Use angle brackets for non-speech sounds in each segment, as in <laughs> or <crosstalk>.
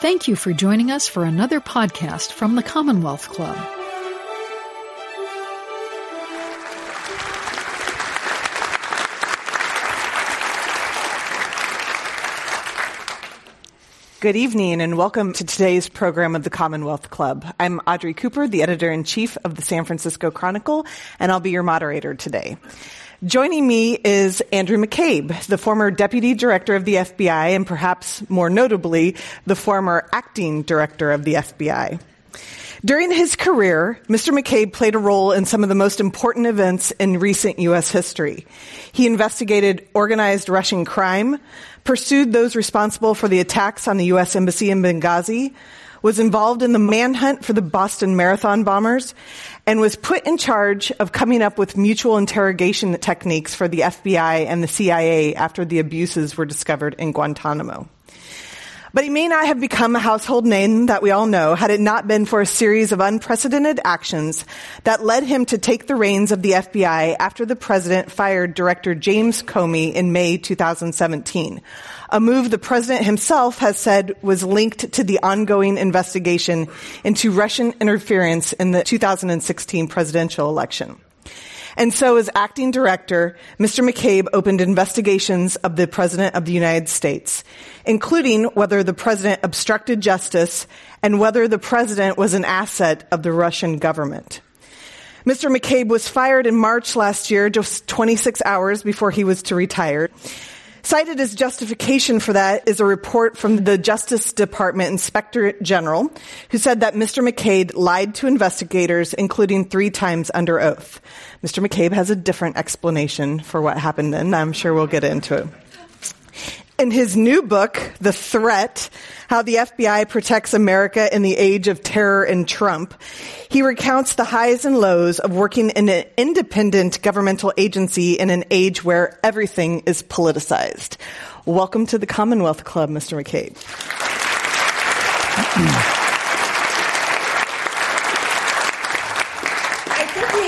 Thank you for joining us for another podcast from the Commonwealth Club. Good evening and welcome to today's program of the Commonwealth Club. I'm Audrey Cooper, the editor in chief of the San Francisco Chronicle, and I'll be your moderator today. Joining me is Andrew McCabe, the former deputy director of the FBI and perhaps more notably, the former acting director of the FBI. During his career, Mr. McCabe played a role in some of the most important events in recent U.S. history. He investigated organized Russian crime, pursued those responsible for the attacks on the U.S. Embassy in Benghazi, was involved in the manhunt for the Boston Marathon bombers, and was put in charge of coming up with mutual interrogation techniques for the FBI and the CIA after the abuses were discovered in Guantanamo. But he may not have become a household name that we all know had it not been for a series of unprecedented actions that led him to take the reins of the FBI after the president fired Director James Comey in May 2017. A move the president himself has said was linked to the ongoing investigation into Russian interference in the 2016 presidential election. And so as acting director, Mr. McCabe opened investigations of the President of the United States, including whether the President obstructed justice and whether the President was an asset of the Russian government. Mr. McCabe was fired in March last year, just 26 hours before he was to retire. Cited as justification for that is a report from the Justice Department Inspector General, who said that Mr. McCabe lied to investigators, including three times under oath. Mr. McCabe has a different explanation for what happened, and I'm sure we'll get into it. In his new book, The Threat, How the FBI Protects America in the Age of Terror and Trump, he recounts the highs and lows of working in an independent governmental agency in an age where everything is politicized. Welcome to the Commonwealth Club, Mr. McCabe. <clears throat>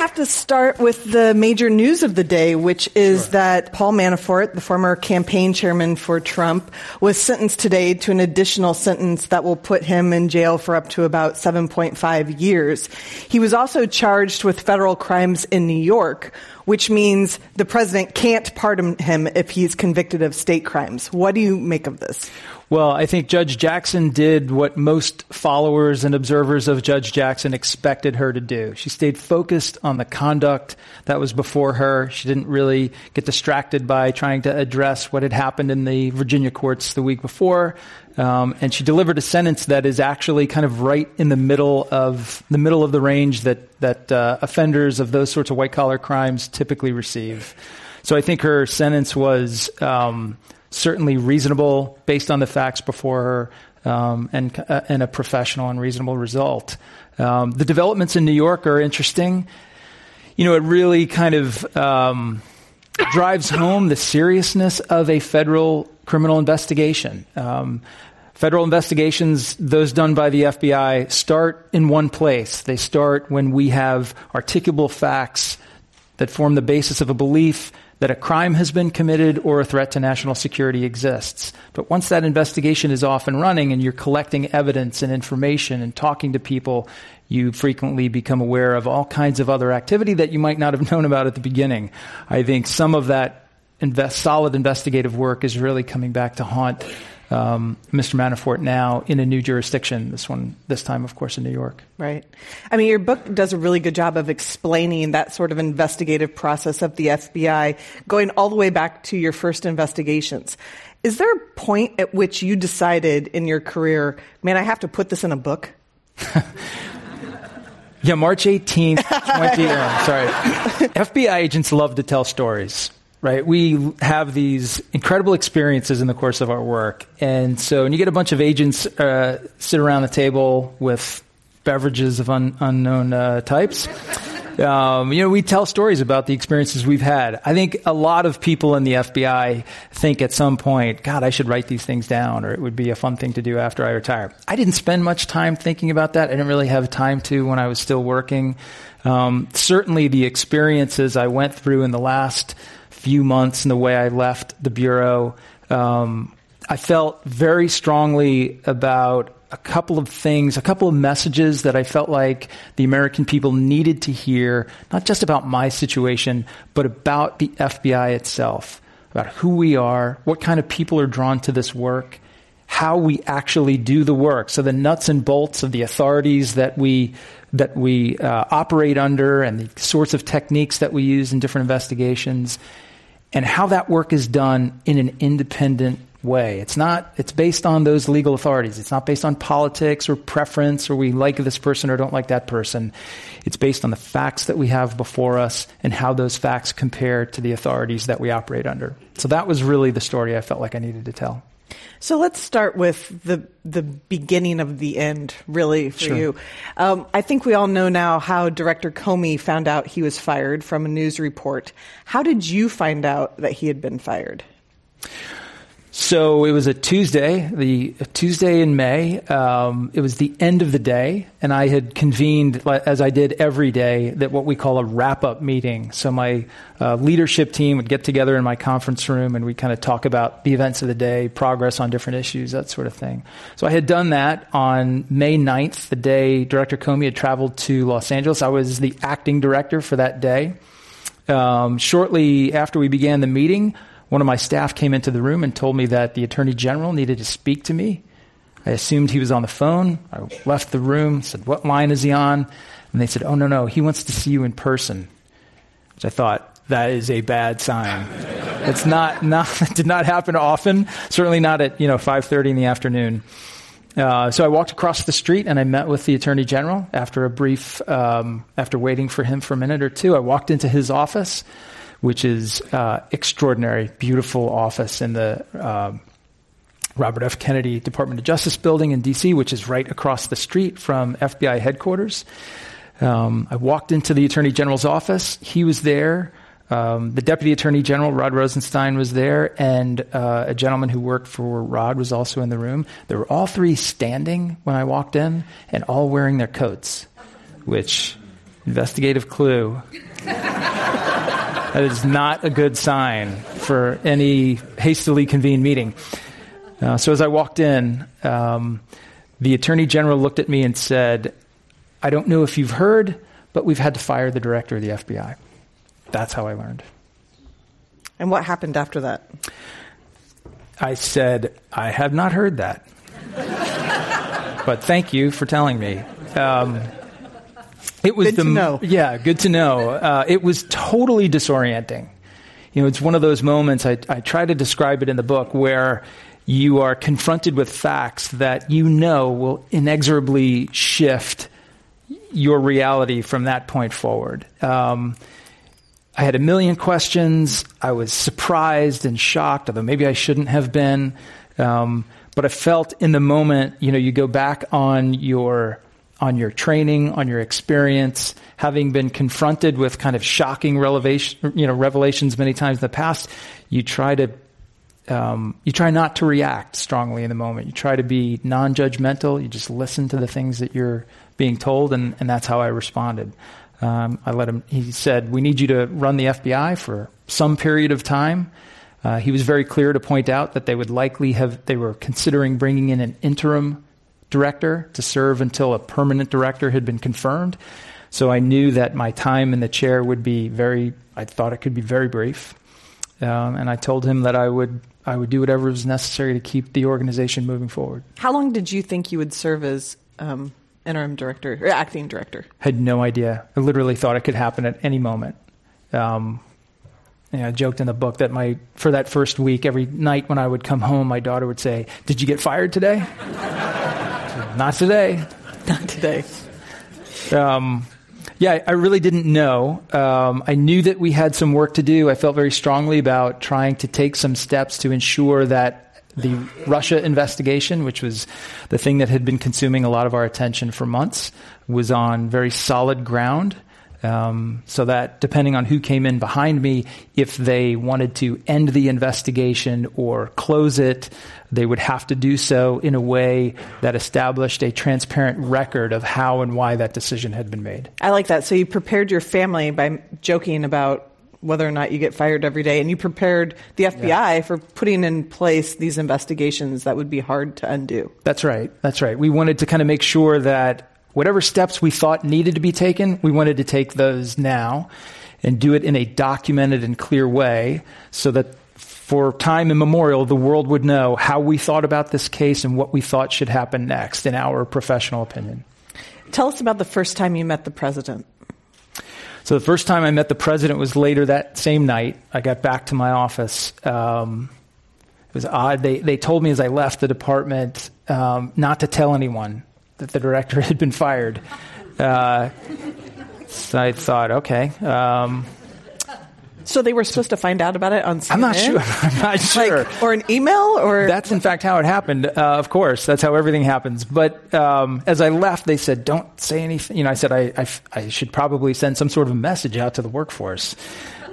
have to start with the major news of the day, which is sure. that Paul Manafort, the former campaign chairman for Trump, was sentenced today to an additional sentence that will put him in jail for up to about 7.5 years. He was also charged with federal crimes in New York, which means the president can't pardon him if he's convicted of state crimes. What do you make of this? Well, I think Judge Jackson did what most followers and observers of Judge Jackson expected her to do. She stayed focused on the conduct that was before her. She didn't really get distracted by trying to address what had happened in the Virginia courts the week before. Um, and she delivered a sentence that is actually kind of right in the middle of the middle of the range that that uh, offenders of those sorts of white collar crimes typically receive. So I think her sentence was um, certainly reasonable based on the facts before her um, and, uh, and a professional and reasonable result. Um, the developments in New York are interesting. You know, it really kind of um, drives home the seriousness of a federal criminal investigation. Um, federal investigations, those done by the FBI, start in one place. They start when we have articulable facts that form the basis of a belief that a crime has been committed or a threat to national security exists. But once that investigation is off and running and you're collecting evidence and information and talking to people, you frequently become aware of all kinds of other activity that you might not have <laughs> known about at the beginning. I think some of that invest, solid investigative work is really coming back to haunt um, Mr. Manafort now in a new jurisdiction. This one, this time, of course, in New York. Right. I mean, your book does a really good job of explaining that sort of investigative process of the FBI, going all the way back to your first investigations. Is there a point at which you decided in your career, man, I have to put this in a book? <laughs> yeah, March 18th, <laughs> 20. oh, sorry. FBI agents love to tell stories right? We have these incredible experiences in the course of our work. And so, and you get a bunch of agents uh, sit around the table with beverages of un- unknown uh, types. Um, you know, we tell stories about the experiences we've had. I think a lot of people in the FBI think at some point, God, I should write these things down, or it would be a fun thing to do after I retire. I didn't spend much time thinking about that. I didn't really have time to when I was still working. Um, certainly, the experiences I went through in the last few months and the way I left the Bureau, um, I felt very strongly about a couple of things, a couple of messages that I felt like the American people needed to hear, not just about my situation, but about the FBI itself, about who we are, what kind of people are drawn to this work, how we actually do the work. So the nuts and bolts of the authorities that we that we uh, operate under and the sorts of techniques that we use in different investigations and how that work is done in an independent way. It's not, it's based on those legal authorities. It's not based on politics or preference or we like this person or don't like that person. It's based on the facts that we have before us and how those facts compare to the authorities that we operate under. So that was really the story I felt like I needed to tell. So let's start with the the beginning of the end, really, for sure. you. Um, I think we all know now how Director Comey found out he was fired from a news report. How did you find out that he had been fired? So it was a Tuesday, the Tuesday in May. Um, it was the end of the day, and I had convened, as I did every day, that what we call a wrap-up meeting. So my uh, leadership team would get together in my conference room, and we kind of talk about the events of the day, progress on different issues, that sort of thing. So I had done that on May 9th, the day Director Comey had traveled to Los Angeles. I was the acting director for that day. Um, shortly after we began the meeting, one of my staff came into the room and told me that the attorney general needed to speak to me. I assumed he was on the phone. I left the room, said, What line is he on? And they said, Oh, no, no, he wants to see you in person. Which I thought, that is a bad sign. it's not, <laughs> not it did not happen often, certainly not at, you know, 5.30 in the afternoon. Uh, so I walked across the street and I met with the attorney general after a brief, um, after waiting for him for a minute or two. I walked into his office which is uh, extraordinary, beautiful office in the um, Robert F. Kennedy Department of Justice building in D.C., which is right across the street from FBI headquarters. Um, I walked into the Attorney General's office. He was there. Um, the Deputy Attorney General, Rod Rosenstein, was there, and uh, a gentleman who worked for Rod was also in the room. They were all three standing when I walked in and all wearing their coats, which, investigative clue. <laughs> That is not a good sign for any hastily convened meeting. Uh, so as I walked in, um, the Attorney General looked at me and said, I don't know if you've heard, but we've had to fire the director of the FBI. That's how I learned. And what happened after that? I said, I have not heard that. <laughs> but thank you for telling me. Um, it was good the, to know. Yeah, good to know. Uh, it was totally disorienting. You know, it's one of those moments, I, I try to describe it in the book, where you are confronted with facts that you know will inexorably shift your reality from that point forward. Um, I had a million questions. I was surprised and shocked, although maybe I shouldn't have been. Um, but I felt in the moment, you know, you go back on your on your training, on your experience, having been confronted with kind of shocking revelation, you know, revelations many times in the past, you try to um, you try not to react strongly in the moment. You try to be non-judgmental. You just listen to the things that you're being told, and, and that's how I responded. Um, I let him. He said, "We need you to run the FBI for some period of time." Uh, he was very clear to point out that they would likely have. They were considering bringing in an interim director to serve until a permanent director had been confirmed. So I knew that my time in the chair would be very, I thought it could be very brief. Um, and I told him that I would, I would do whatever was necessary to keep the organization moving forward. How long did you think you would serve as um, interim director or acting director? Had no idea. I literally thought it could happen at any moment. Um, you know, I joked in the book that my for that first week, every night when I would come home, my daughter would say, "Did you get fired today?" <laughs> Not today. Not today. Um, yeah, I really didn't know. Um, I knew that we had some work to do. I felt very strongly about trying to take some steps to ensure that the Russia investigation, which was the thing that had been consuming a lot of our attention for months, was on very solid ground. Um, so that depending on who came in behind me, if they wanted to end the investigation or close it, they would have to do so in a way that established a transparent record of how and why that decision had been made. I like that. So you prepared your family by joking about whether or not you get fired every day. And you prepared the FBI yeah. for putting in place these investigations that would be hard to undo. That's right. That's right. We wanted to kind of make sure that whatever steps we thought needed to be taken, we wanted to take those now and do it in a documented and clear way so that for time immemorial, the world would know how we thought about this case and what we thought should happen next, in our professional opinion. Tell us about the first time you met the president. So the first time I met the president was later that same night. I got back to my office. Um, it was odd. They, they told me as I left the department um, not to tell anyone that the director had been fired. Uh, so I thought, okay. Um, so they were supposed to find out about it on CNN? I'm not sure. <laughs> I'm not sure. Like, or an email or That's in fact how it happened. Uh, of course, that's how everything happens. But um, as I left, they said, "Don't say anything." You know, I said I, I, I should probably send some sort of a message out to the workforce.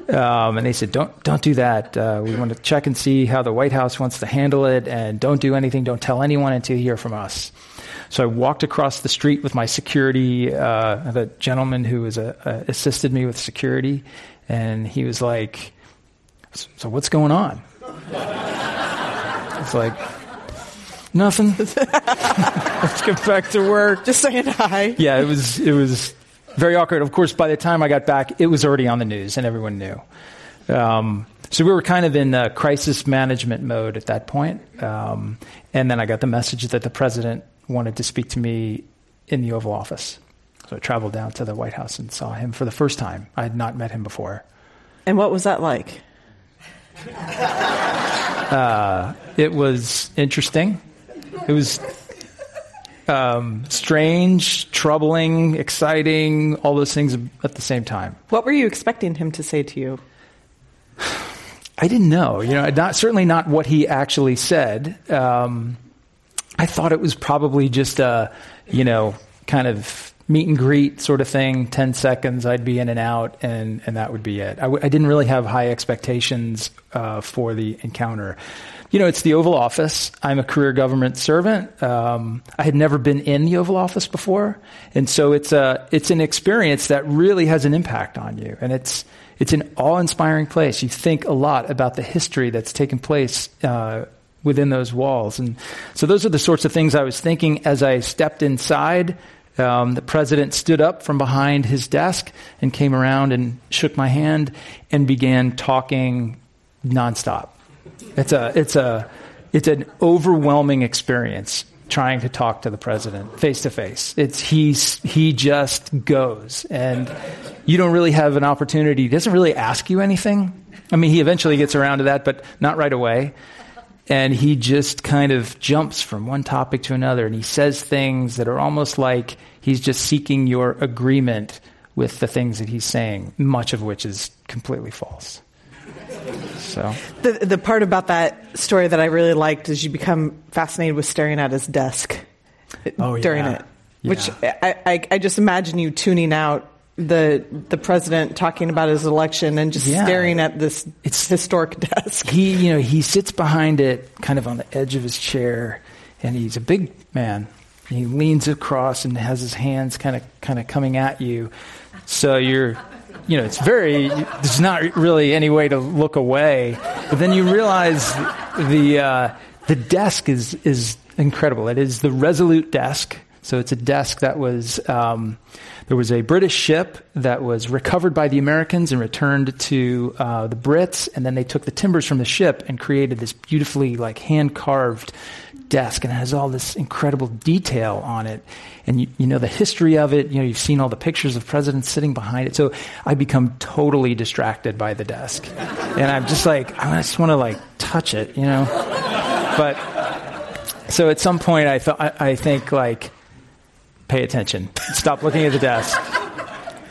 Um, and they said, "Don't don't do that. Uh, we want to check and see how the White House wants to handle it, and don't do anything. Don't tell anyone until you hear from us." So I walked across the street with my security, uh, the gentleman who was a, uh, assisted me with security, and he was like, So what's going on? it's like, Nothing. <laughs> Let's get back to work. Just saying hi. Yeah, it was it was very awkward. Of course, by the time I got back, it was already on the news and everyone knew. Um, so we were kind of in crisis management mode at that point. Um, and then I got the message that the president wanted to speak to me in the Oval Office. So I traveled down to the White House and saw him for the first time. I had not met him before. And what was that like? <laughs> Uh, it was interesting. It was um, strange, troubling, exciting, all those things at the same time. What were you expecting him to say to you? <sighs> I didn't know. You know, not certainly not what he actually said. Um, I thought it was probably just a, you know, kind of meet and greet sort of thing, 10 seconds, I'd be in and out, and, and that would be it. I w- I didn't really have high expectations uh, for the encounter. You know, it's the Oval Office. I'm a career government servant. Um, I had never been in the Oval Office before, and so it's a it's an experience that really has an impact on you, and it's it's an awe-inspiring place. You think a lot about the history that's taken place uh, within those walls, and so those are the sorts of things I was thinking as I stepped inside um, the president stood up from behind his desk and came around and shook my hand and began talking nonstop. It's a, it's a, it's an overwhelming experience trying to talk to the president face to face. It's he's he just goes, and you don't really have an opportunity. He doesn't really ask you anything. I mean, he eventually gets around to that, but not right away. And he just kind of jumps from one topic to another, and he says things that are almost like He's just seeking your agreement with the things that he's saying, much of which is completely false. So the the part about that story that I really liked is you become fascinated with staring at his desk oh, during yeah. it, yeah. which I, I, I just imagine you tuning out the the president talking about his election and just yeah. staring at this it's, historic <laughs> desk. He you know he sits behind it, kind of on the edge of his chair, and he's a big man, he leans across and has his hands kind of kind of coming at you. So you're, you know, it's very. There's not really any way to look away. But then you realize the uh, the desk is is incredible. It is the Resolute desk. So it's a desk that was. Um, there was a British ship that was recovered by the Americans and returned to uh, the Brits, and then they took the timbers from the ship and created this beautifully like hand carved desk and it has all this incredible detail on it. And you, you, know the history of it. You know, you've seen all the pictures of presidents sitting behind it. So I become totally distracted by the desk. And I'm just like, I just want to like touch it, you know? But so at some point I thought, I, I think like, pay attention. Stop looking at the desk.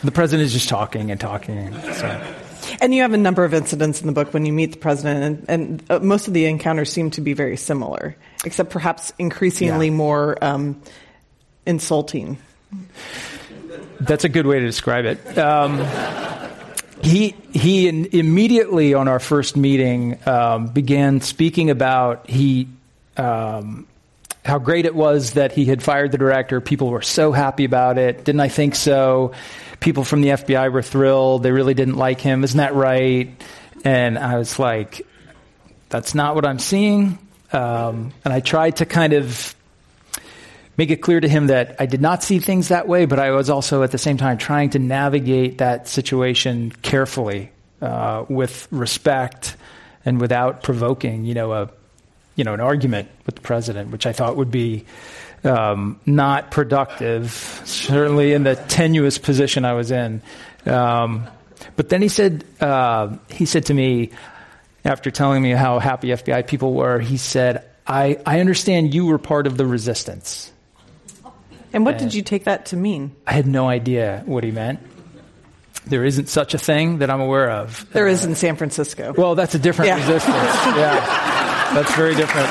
The president is just talking and talking. So. And you have a number of incidents in the book when you meet the president, and, and uh, most of the encounters seem to be very similar, except perhaps increasingly yeah. more um, insulting. That's a good way to describe it. Um, he he in, immediately on our first meeting um, began speaking about he um, how great it was that he had fired the director. People were so happy about it. Didn't I think so? People from the FBI were thrilled. They really didn't like him. Isn't that right? And I was like, that's not what I'm seeing. Um, and I tried to kind of make it clear to him that I did not see things that way, but I was also at the same time trying to navigate that situation carefully, uh, with respect and without provoking, you know, a you know, an argument with the president, which I thought would be um, not productive, certainly in the tenuous position I was in. Um, but then he said, uh, he said to me, after telling me how happy FBI people were, he said, I, I understand you were part of the resistance. And what and did you take that to mean? I had no idea what he meant. There isn't such a thing that I'm aware of. There uh, is in San Francisco. Well, that's a different yeah. resistance. <laughs> yeah. That's very different.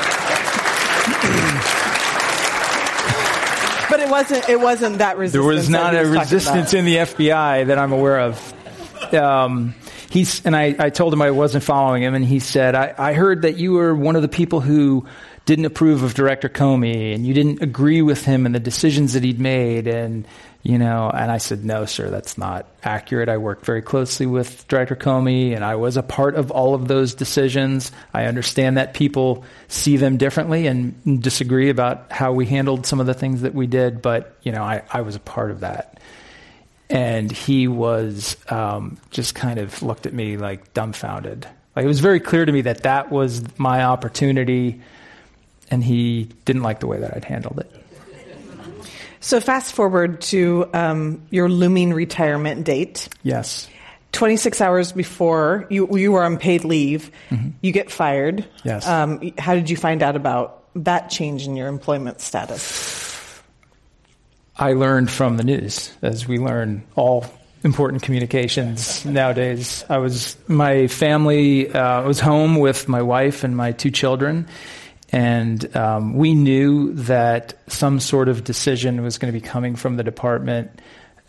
but it wasn't. It wasn't that resistance. There was not a resistance in the FBI that I'm aware of. Um, he's and I, I told him I wasn't following him, and he said, I, I heard that you were one of the people who didn't approve of Director Comey, and you didn't agree with him and the decisions that he'd made, and you know, and I said, no, sir, that's not accurate. I worked very closely with Director Comey, and I was a part of all of those decisions. I understand that people see them differently and disagree about how we handled some of the things that we did, but, you know, I, I was a part of that. And he was um, just kind of looked at me like dumbfounded. Like it was very clear to me that that was my opportunity, and he didn't like the way that I'd handled it. So fast forward to um, your looming retirement date. Yes. 26 hours before you, you were on paid leave, mm-hmm. you get fired. Yes. Um, how did you find out about that change in your employment status? I learned from the news, as we learn all important communications nowadays. I was my family uh, was home with my wife and my two children, and um, we knew that some sort of decision was going to be coming from the department.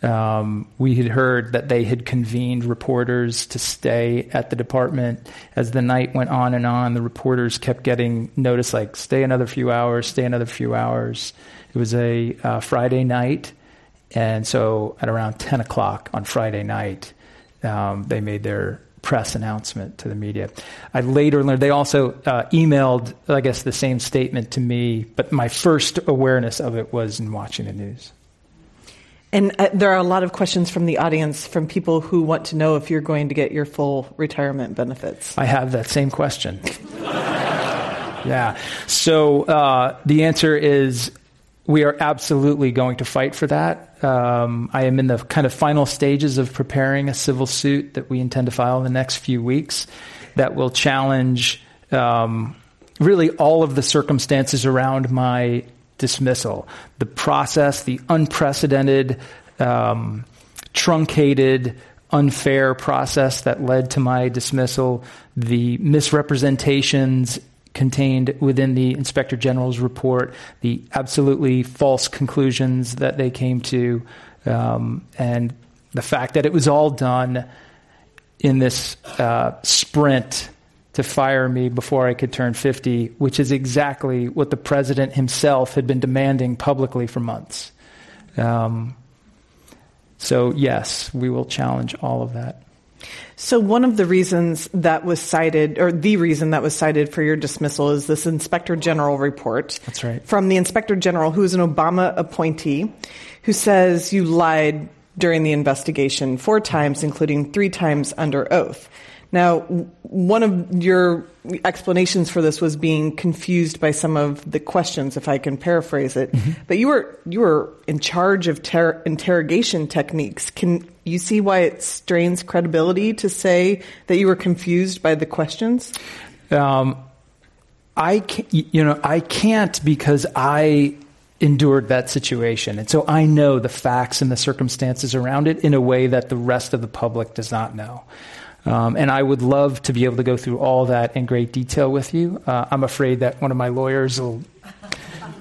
Um, we had heard that they had convened reporters to stay at the department. As the night went on and on, the reporters kept getting notice like, stay another few hours, stay another few hours. It was a uh, Friday night. And so at around 10 o'clock on Friday night, um, they made their press announcement to the media. I later learned they also uh, emailed, I guess, the same statement to me, but my first awareness of it was in watching the news. And uh, there are a lot of questions from the audience from people who want to know if you're going to get your full retirement benefits. I have that same question. <laughs> yeah. So uh, the answer is we are absolutely going to fight for that. Um, I am in the kind of final stages of preparing a civil suit that we intend to file in the next few weeks that will challenge um, really all of the circumstances around my dismissal. The process, the unprecedented, um, truncated, unfair process that led to my dismissal, the misrepresentations contained within the Inspector General's report, the absolutely false conclusions that they came to, um, and the fact that it was all done in this uh, sprint to fire me before I could turn 50, which is exactly what the president himself had been demanding publicly for months. Um, so, yes, we will challenge all of that. So one of the reasons that was cited, or the reason that was cited for your dismissal is this Inspector General report. That's right. From the Inspector General, who is an Obama appointee, who says you lied during the investigation four times, including three times under oath. Now, one of your explanations for this was being confused by some of the questions, if I can paraphrase it. Mm-hmm. But you were you were in charge of ter- interrogation techniques. Can you see why it strains credibility to say that you were confused by the questions? Um, I you know I can't because I endured that situation, and so I know the facts and the circumstances around it in a way that the rest of the public does not know. Um, and I would love to be able to go through all that in great detail with you. Uh, I'm afraid that one of my lawyers will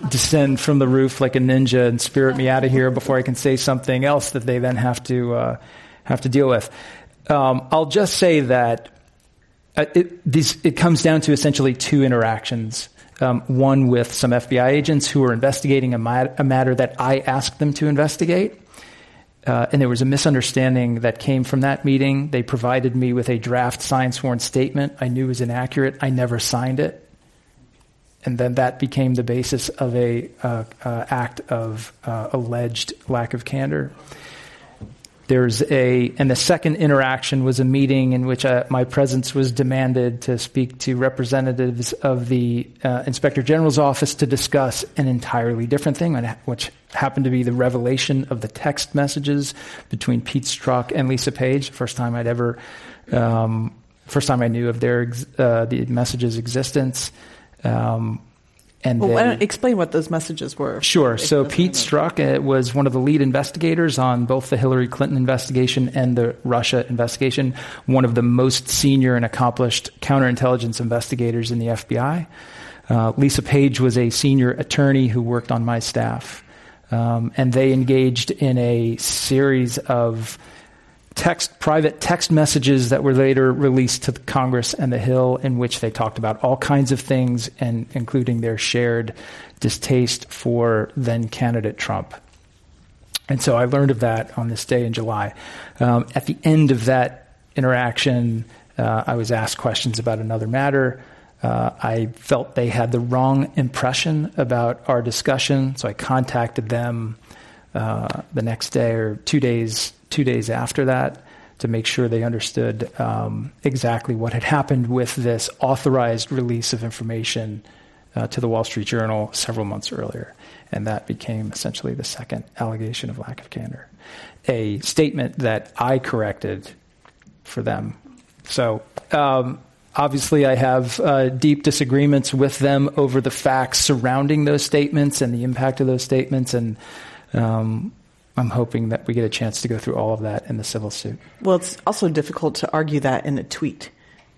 descend from the roof like a ninja and spirit me out of here before I can say something else that they then have to uh, have to deal with. Um, I'll just say that uh, it, this, it comes down to essentially two interactions Um, one with some FBI agents who are investigating a, a matter that I asked them to investigate. Uh, and there was a misunderstanding that came from that meeting. They provided me with a draft signed sworn statement I knew was inaccurate. I never signed it. And then that became the basis of a uh, uh, act of uh, alleged lack of candor. There's a, and the second interaction was a meeting in which uh, my presence was demanded to speak to representatives of the uh, Inspector General's office to discuss an entirely different thing, which happened to be the revelation of the text messages between Pete Strzok and Lisa Page. First time I'd ever, um, first time I knew of their uh, the messages' existence. Um, and well, then, explain what those messages were. Sure. So Pete Strzok uh, was one of the lead investigators on both the Hillary Clinton investigation and the Russia investigation. One of the most senior and accomplished counterintelligence investigators in the FBI. Uh, Lisa Page was a senior attorney who worked on my staff, um, and they engaged in a series of text, private text messages that were later released to Congress and the Hill, in which they talked about all kinds of things, and including their shared distaste for then candidate Trump. And so I learned of that on this day in July. Um, at the end of that interaction, uh, I was asked questions about another matter. Uh, I felt they had the wrong impression about our discussion, so I contacted them uh, the next day or two days two days after that to make sure they understood um, exactly what had happened with this authorized release of information uh, to the Wall Street Journal several months earlier. And that became essentially the second allegation of lack of candor. A statement that I corrected for them. So, um, obviously, I have uh, deep disagreements with them over the facts surrounding those statements and the impact of those statements. And um, I'm hoping that we get a chance to go through all of that in the civil suit. Well, it's also difficult to argue that in a tweet.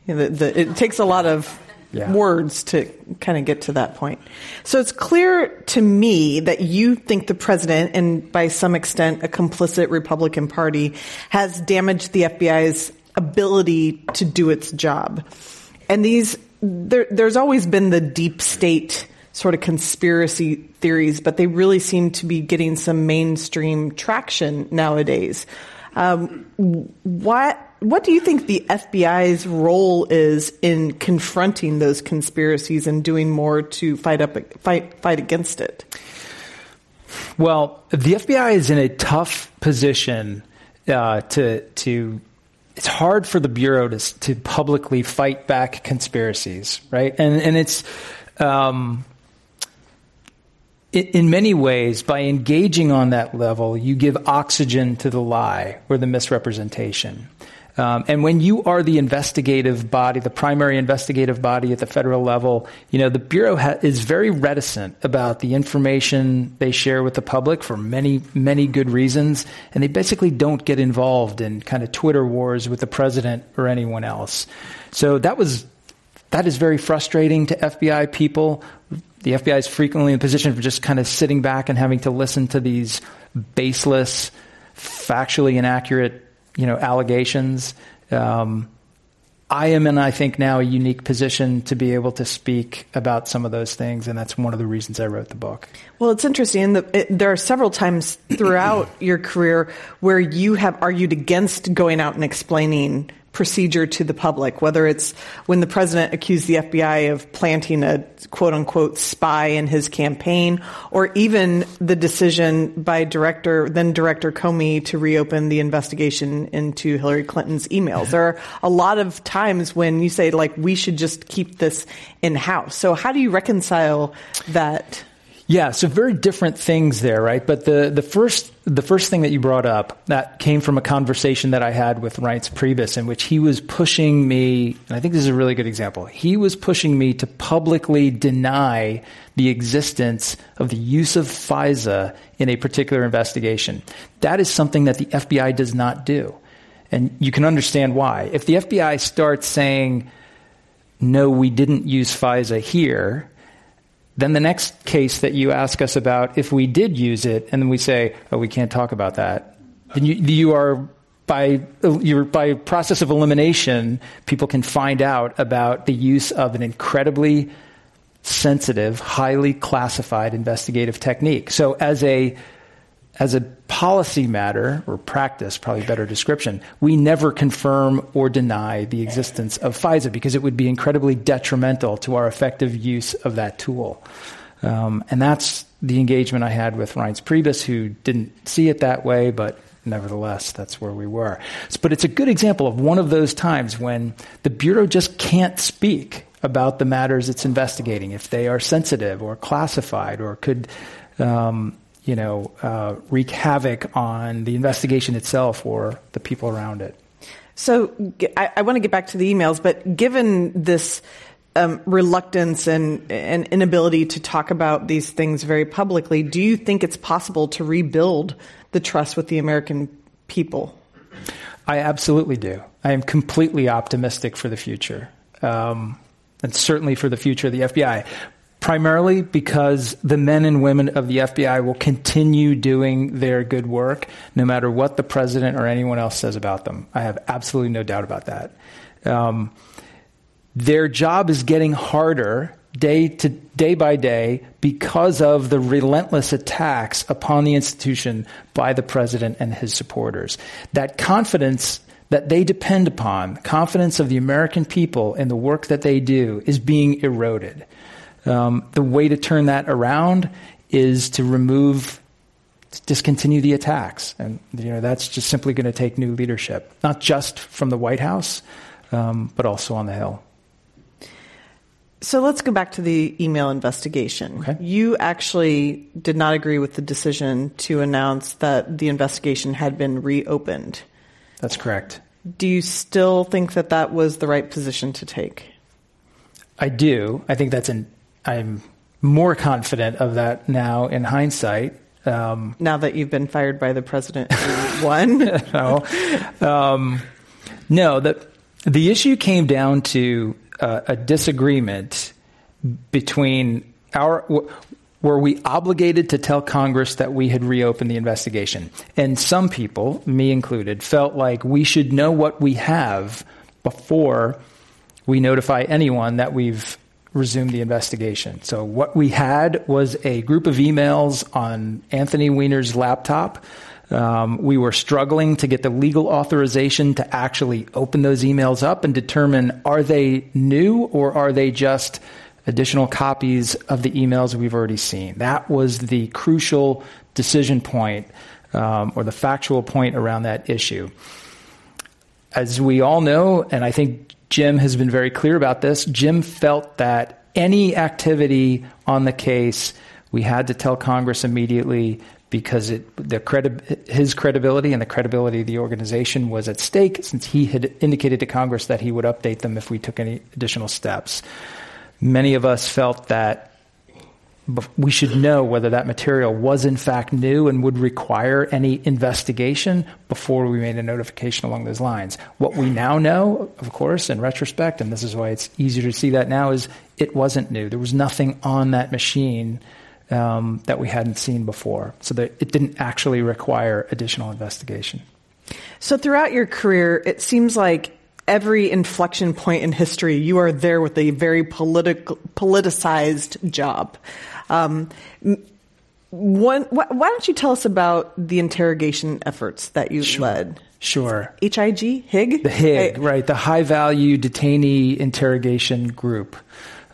You know, the, the, it takes a lot of yeah. words to kind of get to that point. So it's clear to me that you think the president, and by some extent a complicit Republican Party, has damaged the FBI's ability to do its job. And these, there, there's always been the deep state sort of conspiracy theories, but they really seem to be getting some mainstream traction nowadays. Um, what what do you think the FBI's role is in confronting those conspiracies and doing more to fight up fight fight against it? Well, the FBI is in a tough position uh, to to. It's hard for the bureau to to publicly fight back conspiracies, right? And and it's um, in many ways, by engaging on that level, you give oxygen to the lie or the misrepresentation. Um, and when you are the investigative body, the primary investigative body at the federal level, you know, the Bureau ha- is very reticent about the information they share with the public for many, many good reasons. And they basically don't get involved in kind of Twitter wars with the president or anyone else. So that was that is very frustrating to FBI people the FBI is frequently in a position of just kind of sitting back and having to listen to these baseless, factually inaccurate, you know, allegations. Um, I am in, I think, now a unique position to be able to speak about some of those things, and that's one of the reasons I wrote the book. Well, it's interesting. The, it, there are several times throughout your career where you have argued against going out and explaining procedure to the public, whether it's when the president accused the FBI of planting a quote unquote spy in his campaign, or even the decision by director, then director Comey to reopen the investigation into Hillary Clinton's emails. There are a lot of times when you say like, we should just keep this in house. So how do you reconcile that? Yeah, so very different things there, right? But the, the first the first thing that you brought up that came from a conversation that I had with Reince Priebus, in which he was pushing me, and I think this is a really good example. He was pushing me to publicly deny the existence of the use of FISA in a particular investigation. That is something that the FBI does not do, and you can understand why. If the FBI starts saying, "No, we didn't use FISA here," Then the next case that you ask us about, if we did use it, and then we say, oh, we can't talk about that, then you, you are by your by process of elimination, people can find out about the use of an incredibly sensitive, highly classified investigative technique. So as a as a policy matter or practice, probably better description, we never confirm or deny the existence of FISA because it would be incredibly detrimental to our effective use of that tool. Um, and that's the engagement I had with Reince Priebus, who didn't see it that way, but nevertheless, that's where we were. But it's a good example of one of those times when the Bureau just can't speak about the matters it's investigating if they are sensitive or classified or could um, you know, uh, wreak havoc on the investigation itself or the people around it. So I, I want to get back to the emails, but given this um, reluctance and, and inability to talk about these things very publicly, do you think it's possible to rebuild the trust with the American people? I absolutely do. I am completely optimistic for the future. Um, and certainly for the future of the FBI primarily because the men and women of the FBI will continue doing their good work no matter what the president or anyone else says about them. I have absolutely no doubt about that. Um, their job is getting harder day to day by day because of the relentless attacks upon the institution by the president and his supporters. That confidence that they depend upon, confidence of the American people in the work that they do, is being eroded. Um, the way to turn that around is to remove, to discontinue the attacks, and you know that's just simply going to take new leadership, not just from the White House, um, but also on the Hill. So let's go back to the email investigation. Okay. You actually did not agree with the decision to announce that the investigation had been reopened. That's correct. Do you still think that that was the right position to take? I do. I think that's an I'm more confident of that now in hindsight. Um, now that you've been fired by the president who <laughs> won? <laughs> no. Um, no, the, the issue came down to uh, a disagreement between our. Were we obligated to tell Congress that we had reopened the investigation? And some people, me included, felt like we should know what we have before we notify anyone that we've resume the investigation. So what we had was a group of emails on Anthony Weiner's laptop. Um, we were struggling to get the legal authorization to actually open those emails up and determine are they new or are they just additional copies of the emails we've already seen. That was the crucial decision point um, or the factual point around that issue. As we all know, and I think Jim has been very clear about this. Jim felt that any activity on the case, we had to tell Congress immediately because it, the credi- his credibility and the credibility of the organization was at stake since he had indicated to Congress that he would update them if we took any additional steps. Many of us felt that we should know whether that material was in fact new and would require any investigation before we made a notification along those lines. What we now know, of course, in retrospect, and this is why it's easier to see that now, is it wasn't new. There was nothing on that machine um, that we hadn't seen before. So that it didn't actually require additional investigation. So throughout your career, it seems like every inflection point in history, you are there with a very political, politicized job. Um, one, why don't you tell us about the interrogation efforts that you sure. led? Sure. HIG? HIG? The HIG, I, right. The High Value Detainee Interrogation Group.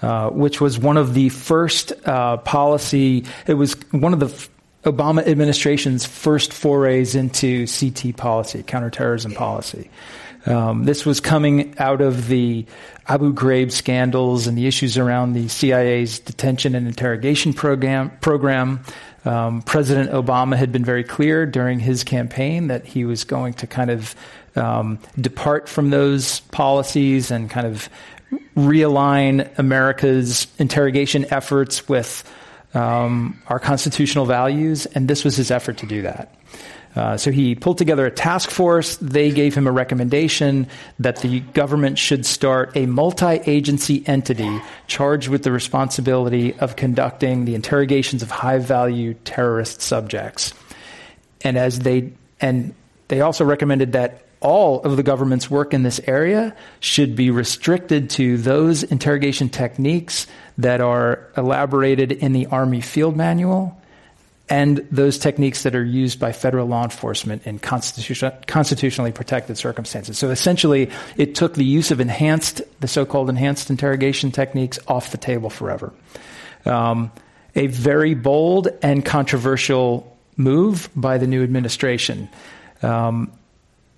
Uh, which was one of the first uh, policy, it was one of the f- Obama administration's first forays into CT policy, counterterrorism policy. Um, this was coming out of the Abu Ghraib scandals and the issues around the CIA's detention and interrogation program. program. Um, President Obama had been very clear during his campaign that he was going to kind of um, depart from those policies and kind of realign America's interrogation efforts with um, our constitutional values, and this was his effort to do that. Uh, so he pulled together a task force. They gave him a recommendation that the government should start a multi agency entity charged with the responsibility of conducting the interrogations of high value terrorist subjects. And as they, and they also recommended that all of the government's work in this area should be restricted to those interrogation techniques that are elaborated in the Army Field Manual and those techniques that are used by federal law enforcement in constitution, constitutionally protected circumstances. So essentially, it took the use of enhanced, the so called enhanced interrogation techniques off the table forever. Um, a very bold and controversial move by the new administration. Um,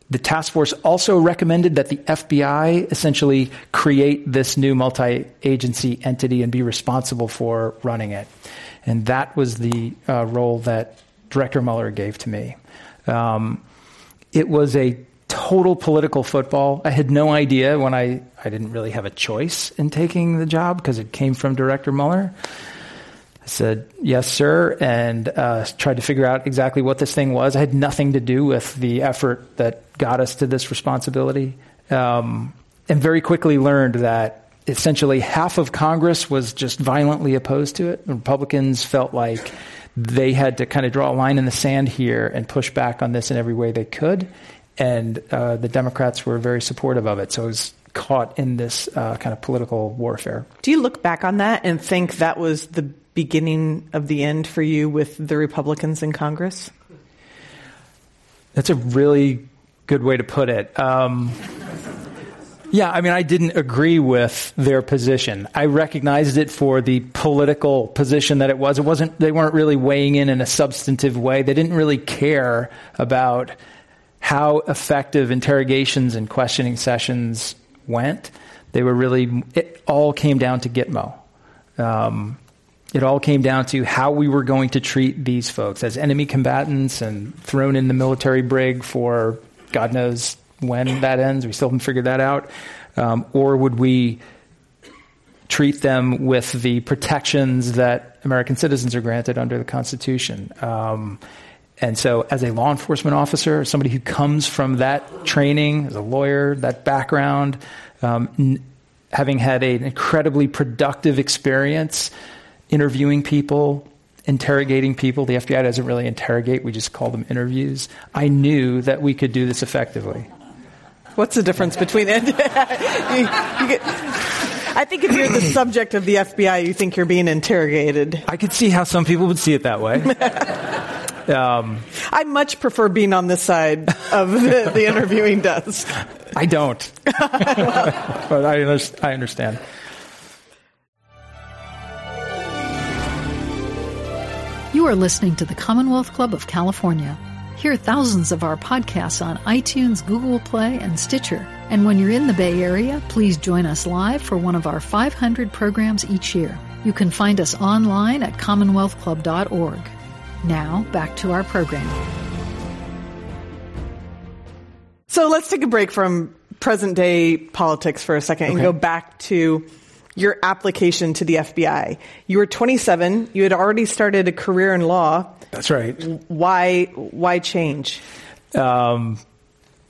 the task force also recommended that the FBI essentially create this new multi agency entity and be responsible for running it. And that was the uh, role that Director Mueller gave to me. Um, it was a total political football. I had no idea when I, I didn't really have a choice in taking the job because it came from Director Mueller. I said, yes, sir, and uh, tried to figure out exactly what this thing was. I had nothing to do with the effort that got us to this responsibility. Um, and very quickly learned that essentially half of Congress was just violently opposed to it. The Republicans felt like they had to kind of draw a line in the sand here and push back on this in every way they could. And uh, the Democrats were very supportive of it. So it was caught in this uh, kind of political warfare. Do you look back on that and think that was the beginning of the end for you with the Republicans in Congress? That's a really good way to put it. Um, yeah, I mean, I didn't agree with their position. I recognized it for the political position that it was. It wasn't, they weren't really weighing in in a substantive way. They didn't really care about how effective interrogations and questioning sessions went. They were really, it all came down to Gitmo. Um, it all came down to how we were going to treat these folks as enemy combatants and thrown in the military brig for God knows when that ends. We still haven't figured that out. Um, or would we treat them with the protections that American citizens are granted under the Constitution? Um, and so, as a law enforcement officer, somebody who comes from that training, as a lawyer, that background, um, n- having had an incredibly productive experience interviewing people, interrogating people. The FBI doesn't really interrogate, we just call them interviews. I knew that we could do this effectively. What's the difference between it? <laughs> you, you get, I think if you're the <clears throat> subject of the FBI, you think you're being interrogated. I could see how some people would see it that way. <laughs> Um, I much prefer being on this side of the, the interviewing desk. I don't, <laughs> but I, I understand. You are listening to the Commonwealth Club of California. Hear thousands of our podcasts on iTunes, Google Play, and Stitcher. And when you're in the Bay Area, please join us live for one of our 500 programs each year. You can find us online at commonwealthclub.org. Now, back to our program. So let's take a break from present day politics for a second okay. and go back to your application to the FBI. You were 27, you had already started a career in law. That's right. Why why change? Um,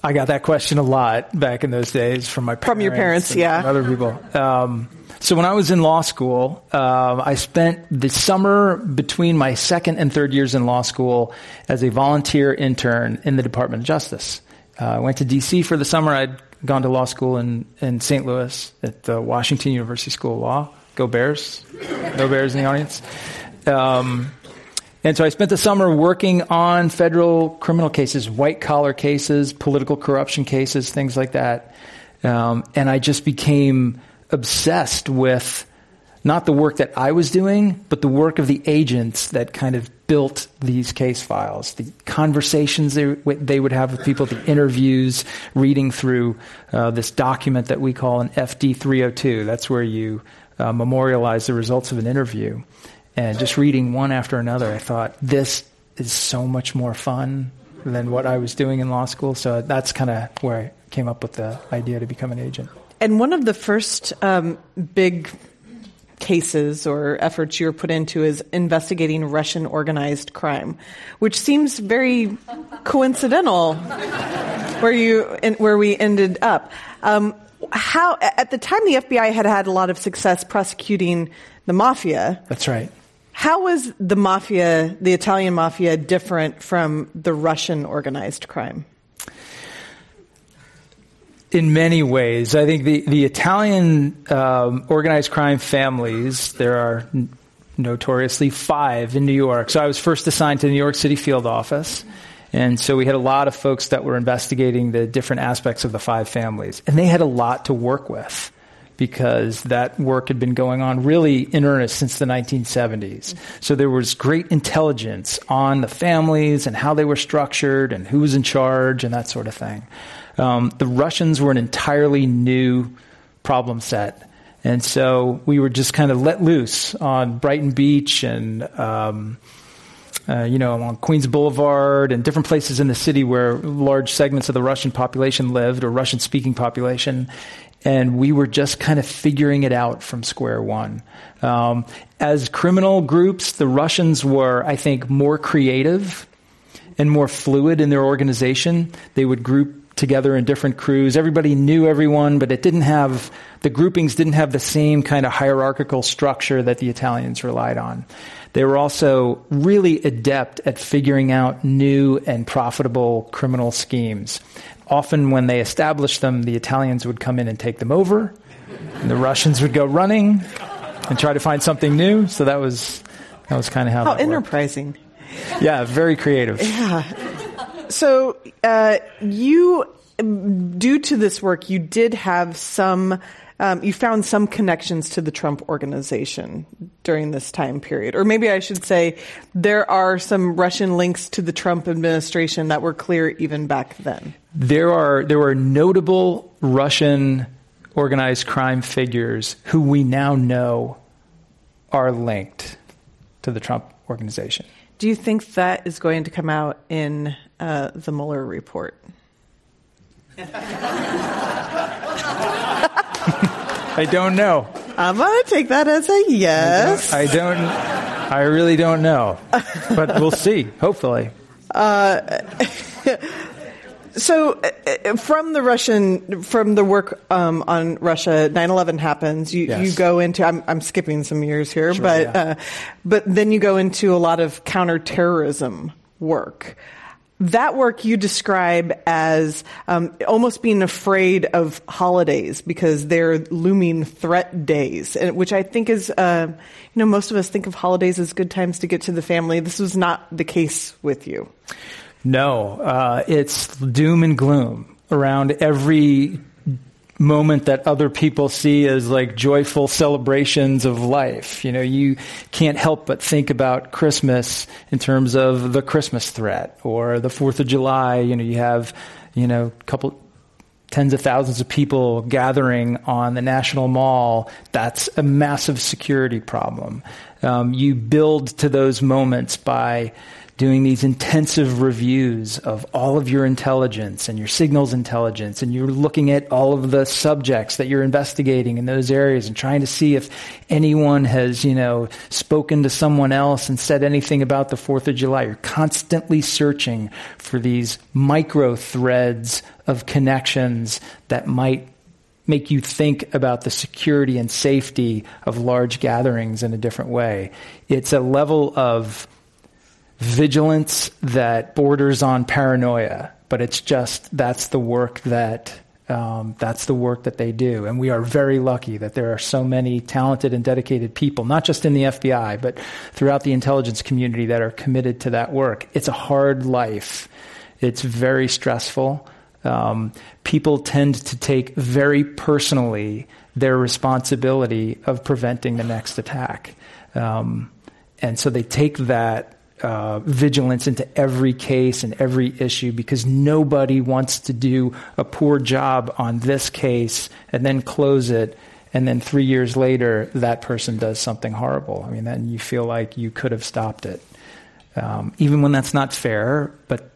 I got that question a lot back in those days from my parents. From your parents, yeah. other people. Um, so when I was in law school, uh, I spent the summer between my second and third years in law school as a volunteer intern in the Department of Justice. Uh, I went to D.C. for the summer. I'd gone to law school in, in St. Louis at the Washington University School of Law. Go Bears! No Bears in the audience. Um, and so I spent the summer working on federal criminal cases, white collar cases, political corruption cases, things like that. Um, and I just became obsessed with not the work that I was doing, but the work of the agents that kind of built these case files, the conversations they, they would have with people, the interviews, reading through uh, this document that we call an FD 302. That's where you uh, memorialize the results of an interview. And just reading one after another, I thought, this is so much more fun than what I was doing in law school. So that's kind of where I came up with the idea to become an agent. And one of the first um, big cases or efforts you were put into is investigating Russian organized crime, which seems very coincidental where you where we ended up. Um, how at the time the FBI had had a lot of success prosecuting the mafia. That's right. How was the mafia, the Italian mafia, different from the Russian organized crime? In many ways. I think the, the Italian um, organized crime families, there are notoriously five in New York. So I was first assigned to the New York City field office. And so we had a lot of folks that were investigating the different aspects of the five families. And they had a lot to work with because that work had been going on really in earnest since the 1970s. So there was great intelligence on the families and how they were structured and who was in charge and that sort of thing. Um, the Russians were an entirely new problem set. And so we were just kind of let loose on Brighton Beach and, um, uh, you know, on Queens Boulevard and different places in the city where large segments of the Russian population lived or Russian speaking population. And we were just kind of figuring it out from square one. Um, as criminal groups, the Russians were, I think, more creative and more fluid in their organization. They would group together in different crews. Everybody knew everyone, but it didn't have, the groupings didn't have the same kind of hierarchical structure that the Italians relied on. They were also really adept at figuring out new and profitable criminal schemes. Often, when they established them, the Italians would come in and take them over, and the Russians would go running and try to find something new. So that was that was kind of how. How enterprising! Worked. Yeah, very creative. Yeah. So uh, you, due to this work, you did have some. Um, you found some connections to the Trump organization during this time period. Or maybe I should say there are some Russian links to the Trump administration that were clear even back then. There are there were notable Russian organized crime figures who we now know are linked to the Trump organization. Do you think that is going to come out in uh, the Mueller report? I don't know. I'm going to take that as a yes. I don't, I, don't, I really don't know. But we'll see, hopefully. Uh, <laughs> so, uh, from the Russian, from the work um, on Russia, 9/11 happens. You, yes. you go into. I'm, I'm, skipping some years here, sure, but yeah. uh, but then you go into a lot of counterterrorism work that work you describe as um, almost being afraid of holidays because they're looming threat days, which I think is, uh, you know, most of us think of holidays as good times to get to the family. This was not the case with you. No, uh, it's doom and gloom around every moment that other people see as like joyful celebrations of life. You know, you can't help but think about Christmas in terms of the Christmas threat or the 4th of July. You know, you have, you know, a couple, tens of thousands of people gathering on the National Mall. That's a massive security problem. Um, you build to those moments by doing these intensive reviews of all of your intelligence and your signals intelligence, and you're looking at all of the subjects that you're investigating in those areas and trying to see if anyone has, you know, spoken to someone else and said anything about the 4th of July. You're constantly searching for these micro threads of connections that might make you think about the security and safety of large gatherings in a different way. It's a level of vigilance that borders on paranoia, but it's just that's the work that um, that's the work that they do. And we are very lucky that there are so many talented and dedicated people, not just in the FBI, but throughout the intelligence community that are committed to that work. It's a hard life. It's very stressful. Um, people tend to take very personally their responsibility of preventing the next attack. Um, and so they take that uh, vigilance into every case and every issue because nobody wants to do a poor job on this case and then close it and then three years later that person does something horrible. I mean then you feel like you could have stopped it. Um, even when that's not fair but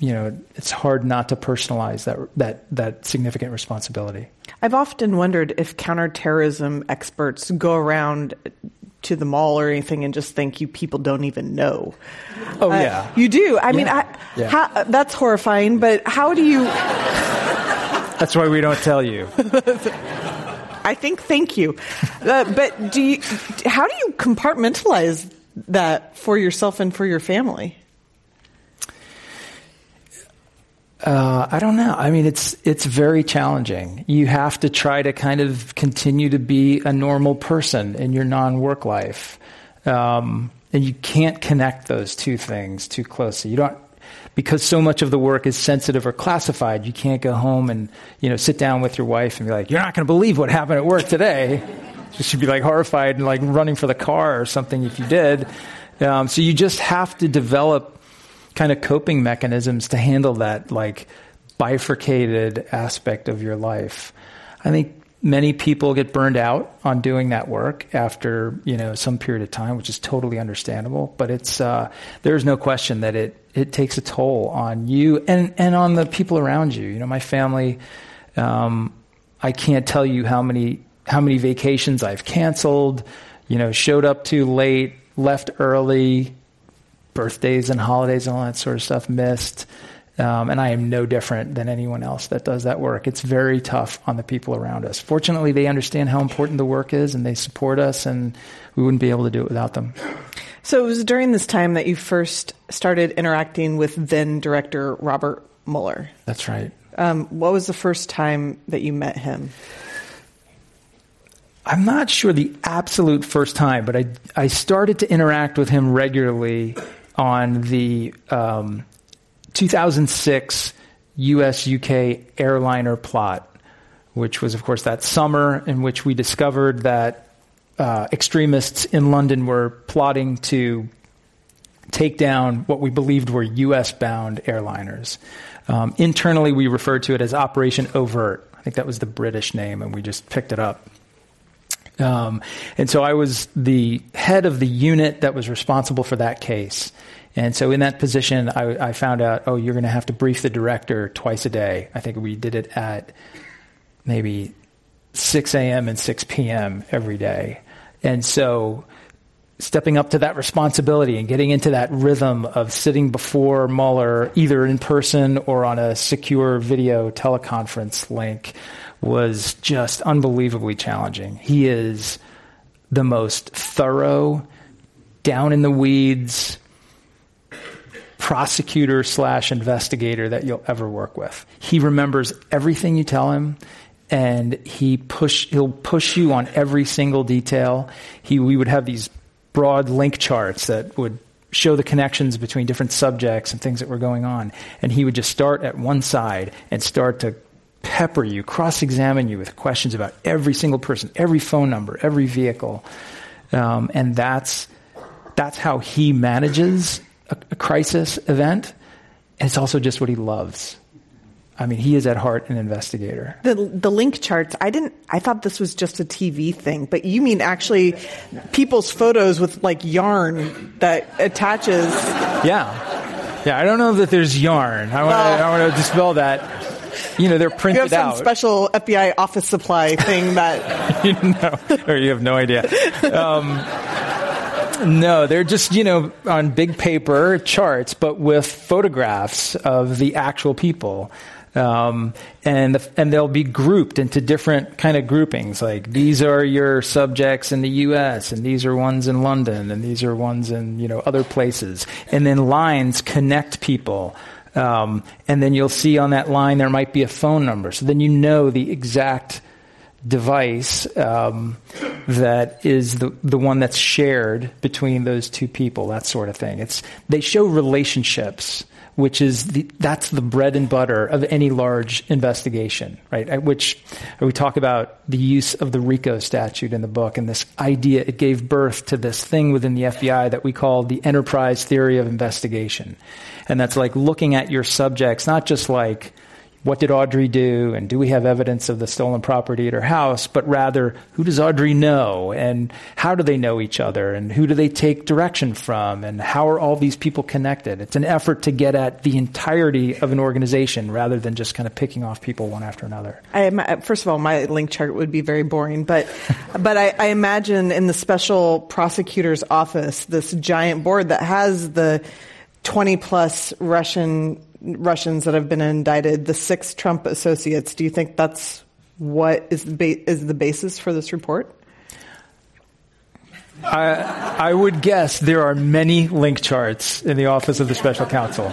you know it's hard not to personalize that that that significant responsibility. I've often wondered if counterterrorism experts go around to the mall or anything and just think you people don't even know. Oh uh, yeah, you do. I yeah. mean, I, yeah. how, that's horrifying. But how do you? that's why we don't tell you. <laughs> I think thank you. Uh, but do you? How do you compartmentalize that for yourself and for your family? Uh, I don't know. I mean, it's it's very challenging. You have to try to kind of continue to be a normal person in your non-work life, um, and you can't connect those two things too closely. You don't because so much of the work is sensitive or classified. You can't go home and you know sit down with your wife and be like, "You're not going to believe what happened at work today." <laughs> She should be like horrified and like running for the car or something if you did. Um, so you just have to develop kind of coping mechanisms to handle that like bifurcated aspect of your life. I think many people get burned out on doing that work after you know some period of time, which is totally understandable. But it's uh, there's no question that it it takes a toll on you and and on the people around you. You know, my family. Um, I can't tell you how many how many vacations I've canceled. You know, showed up too late, left early, birthdays and holidays and all that sort of stuff missed. Um, and I am no different than anyone else that does that work. It's very tough on the people around us. Fortunately, they understand how important the work is and they support us, and we wouldn't be able to do it without them. So it was during this time that you first started interacting with then director Robert Mueller. That's right. Um, what was the first time that you met him? I'm not sure the absolute first time, but I, I started to interact with him regularly on the um, 2006 US UK airliner plot, which was, of course, that summer in which we discovered that uh, extremists in London were plotting to take down what we believed were US bound airliners. Um, internally, we referred to it as Operation Overt. I think that was the British name, and we just picked it up. Um, and so I was the head of the unit that was responsible for that case. And so in that position, I, I found out, oh, you're going to have to brief the director twice a day. I think we did it at maybe 6 a.m. and 6 p.m. every day. And so stepping up to that responsibility and getting into that rhythm of sitting before Mueller, either in person or on a secure video teleconference link, was just unbelievably challenging. He is the most thorough, down in the weeds prosecutor slash investigator that you'll ever work with. He remembers everything you tell him and he push he'll push you on every single detail. He we would have these broad link charts that would show the connections between different subjects and things that were going on. And he would just start at one side and start to pepper you, cross examine you with questions about every single person, every phone number, every vehicle. Um, and that's, that's how he manages a, a crisis event. And it's also just what he loves. I mean, he is at heart an investigator. The the link charts. I didn't. I thought this was just a TV thing, but you mean actually people's photos with like yarn that attaches? Yeah, yeah. I don't know that there's yarn. I want to. I want to dispel that <laughs> you know, they're printed you have some out. special FBI office supply thing that. <laughs> you know, or you have no idea. Um, no, they're just, you know, on big paper charts, but with photographs of the actual people. Um, and the, and they'll be grouped into different kind of groupings. Like these are your subjects in the U.S. and these are ones in London and these are ones in you know other places. And then lines connect people um, and then you'll see on that line there might be a phone number. So then you know the exact device um, that is the, the one that's shared between those two people, that sort of thing. It's, they show relationships, which is the, that's the bread and butter of any large investigation, right? At which we talk about the use of the RICO statute in the book and this idea it gave birth to this thing within the FBI that we call the enterprise theory of investigation. And that's like looking at your subjects, not just like, what did Audrey do? And do we have evidence of the stolen property at her house? But rather, who does Audrey know? And how do they know each other? And who do they take direction from? And how are all these people connected? It's an effort to get at the entirety of an organization rather than just kind of picking off people one after another. I, uh, first of all, my link chart would be very boring, but, <laughs> but I, I imagine in the special prosecutor's office, this giant board that has the 20 plus Russian Russians that have been indicted, the six Trump associates. Do you think that's what is the, ba- is the basis for this report? I, I would guess there are many link charts in the office of the special counsel.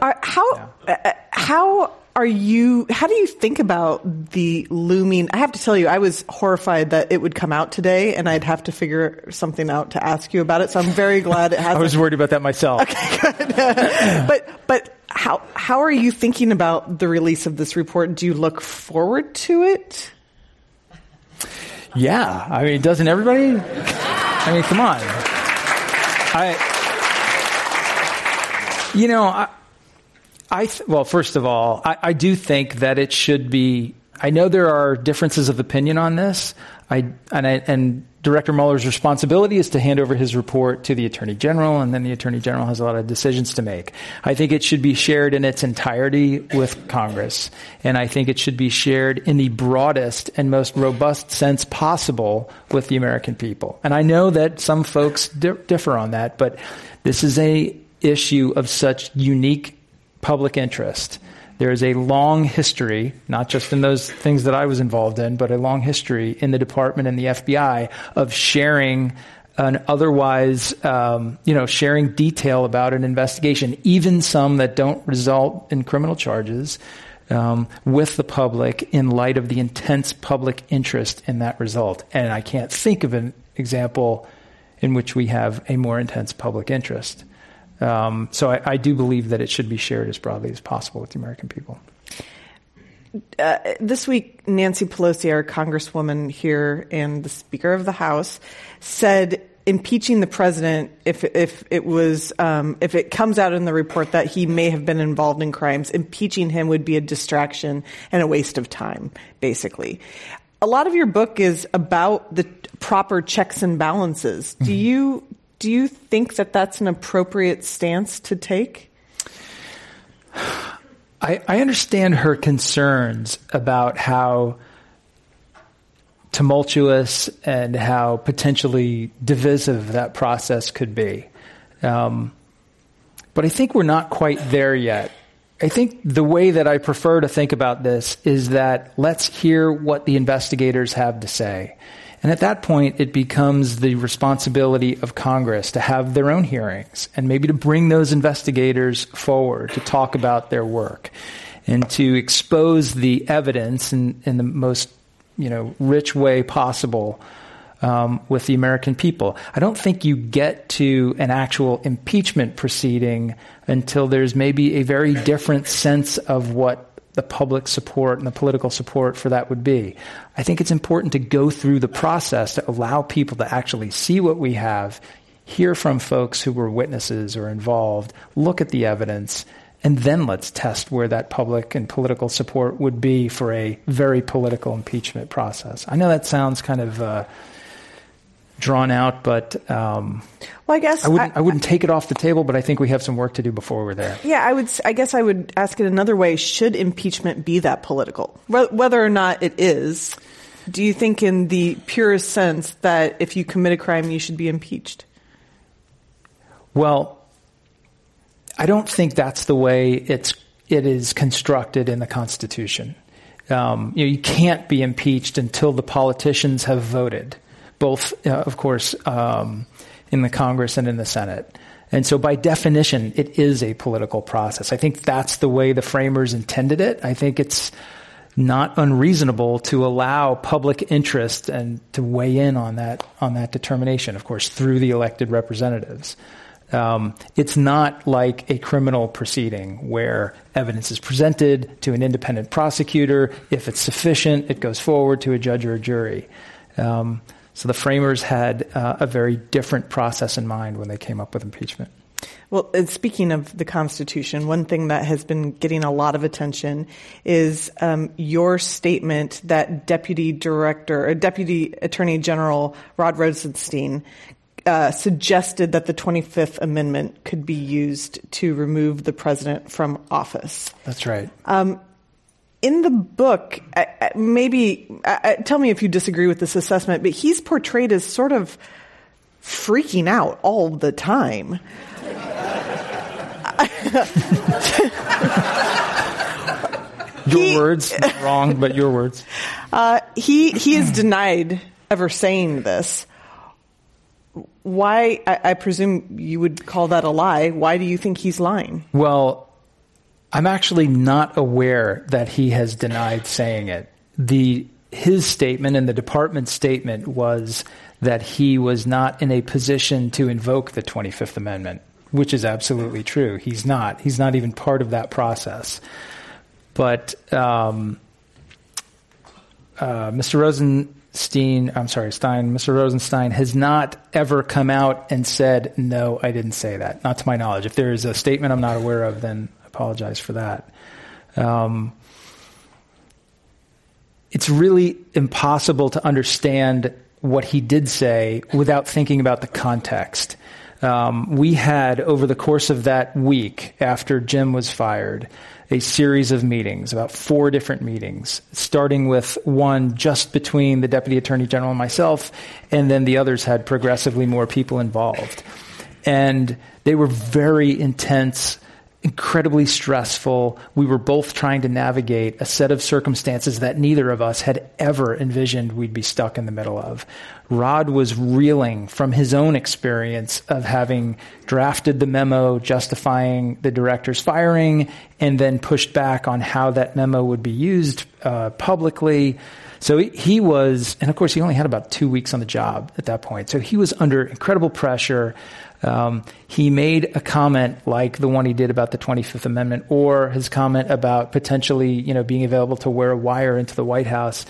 Are, How Yeah. uh, how are you? How do you think about the looming? I have to tell you, I was horrified that it would come out today, and I'd have to figure something out to ask you about it. So I'm very glad it hasn't. <laughs> I was worried about that myself. Okay, <laughs> but but how how are you thinking about the release of this report? Do you look forward to it? Yeah, I mean, doesn't everybody? I mean, come on. I, you know, I, I th- well, first of all, I, I do think that it should be. I know there are differences of opinion on this. I and I, and Director Mueller's responsibility is to hand over his report to the Attorney General, and then the Attorney General has a lot of decisions to make. I think it should be shared in its entirety with Congress, and I think it should be shared in the broadest and most robust sense possible with the American people. And I know that some folks di- differ on that, but this is a issue of such unique public interest. There is a long history, not just in those things that I was involved in, but a long history in the department and the FBI of sharing an otherwise, um, you know, sharing detail about an investigation, even some that don't result in criminal charges, um, with the public in light of the intense public interest in that result. And I can't think of an example in which we have a more intense public interest. Um, so I, I, do believe that it should be shared as broadly as possible with the American people. Uh, this week, Nancy Pelosi, our congresswoman here and the Speaker of the House, said impeaching the president, if if it was um, if it comes out in the report that he may have been involved in crimes, impeaching him would be a distraction and a waste of time, basically. A lot of your book is about the proper checks and balances. Do you do you think that that's an appropriate stance to take? I, I understand her concerns about how tumultuous and how potentially divisive that process could be. Um, but I think we're not quite there yet. I think the way that I prefer to think about this is that let's hear what the investigators have to say. And at that point, it becomes the responsibility of Congress to have their own hearings and maybe to bring those investigators forward to talk about their work and to expose the evidence in, in the most you know, rich way possible um, with the American people. I don't think you get to an actual impeachment proceeding until there's maybe a very different sense of what the public support and the political support for that would be. I think it's important to go through the process to allow people to actually see what we have, hear from folks who were witnesses or involved, look at the evidence, and then let's test where that public and political support would be for a very political impeachment process. I know that sounds kind of uh, drawn out, but um, well, I guess I wouldn't, I, I wouldn't take it off the table. But I think we have some work to do before we're there. Yeah, I would. I guess I would ask it another way: Should impeachment be that political? Whether or not it is, do you think, in the purest sense, that if you commit a crime, you should be impeached? Well, I don't think that's the way it's it is constructed in the Constitution. Um, you, know, you can't be impeached until the politicians have voted, both, uh, of course, um, in the Congress and in the Senate. And so, by definition, it is a political process. I think that's the way the framers intended it. I think it's not unreasonable to allow public interest and to weigh in on that on that determination. Of course, through the elected representatives. Um, it's not like a criminal proceeding where evidence is presented to an independent prosecutor. If it's sufficient, it goes forward to a judge or a jury. Um, so the framers had uh, a very different process in mind when they came up with impeachment. Well, speaking of the Constitution, one thing that has been getting a lot of attention is um, your statement that Deputy Director, or Deputy Attorney General Rod Rosenstein uh, suggested that the 25th Amendment could be used to remove the president from office. That's right. Um, in the book, maybe tell me if you disagree with this assessment, but he's portrayed as sort of freaking out all the time. <laughs> your he, words, wrong, but your words. Uh, he he is denied ever saying this why, I, I, presume you would call that a lie. Why do you think he's lying? Well, I'm actually not aware that he has denied saying it. The his statement and the department's statement was that he was not in a position to invoke the 25th Amendment, which is absolutely true. He's not. He's not even part of that process. But um, uh, Mr. Rosenstein, I'm sorry, Stein, Mr. Rosenstein has not ever come out and said, no, I didn't say that. Not to my knowledge. If there is a statement I'm not aware of, then apologize for that. Um, it's really impossible to understand what he did say without thinking about the context. Um, we had, over the course of that week after Jim was fired, a series of meetings, about four different meetings, starting with one just between the Deputy Attorney General and myself, and then the others had progressively more people involved. And they were very intense incredibly stressful. We were both trying to navigate a set of circumstances that neither of us had ever envisioned we'd be stuck in the middle of. Rod was reeling from his own experience of having drafted the memo justifying the director's firing and then pushed back on how that memo would be used uh, publicly. So he was, and of course, he only had about two weeks on the job at that point. So he was under incredible pressure. Um, he made a comment like the one he did about the 25th Amendment, or his comment about potentially, you know, being available to wear a wire into the White House.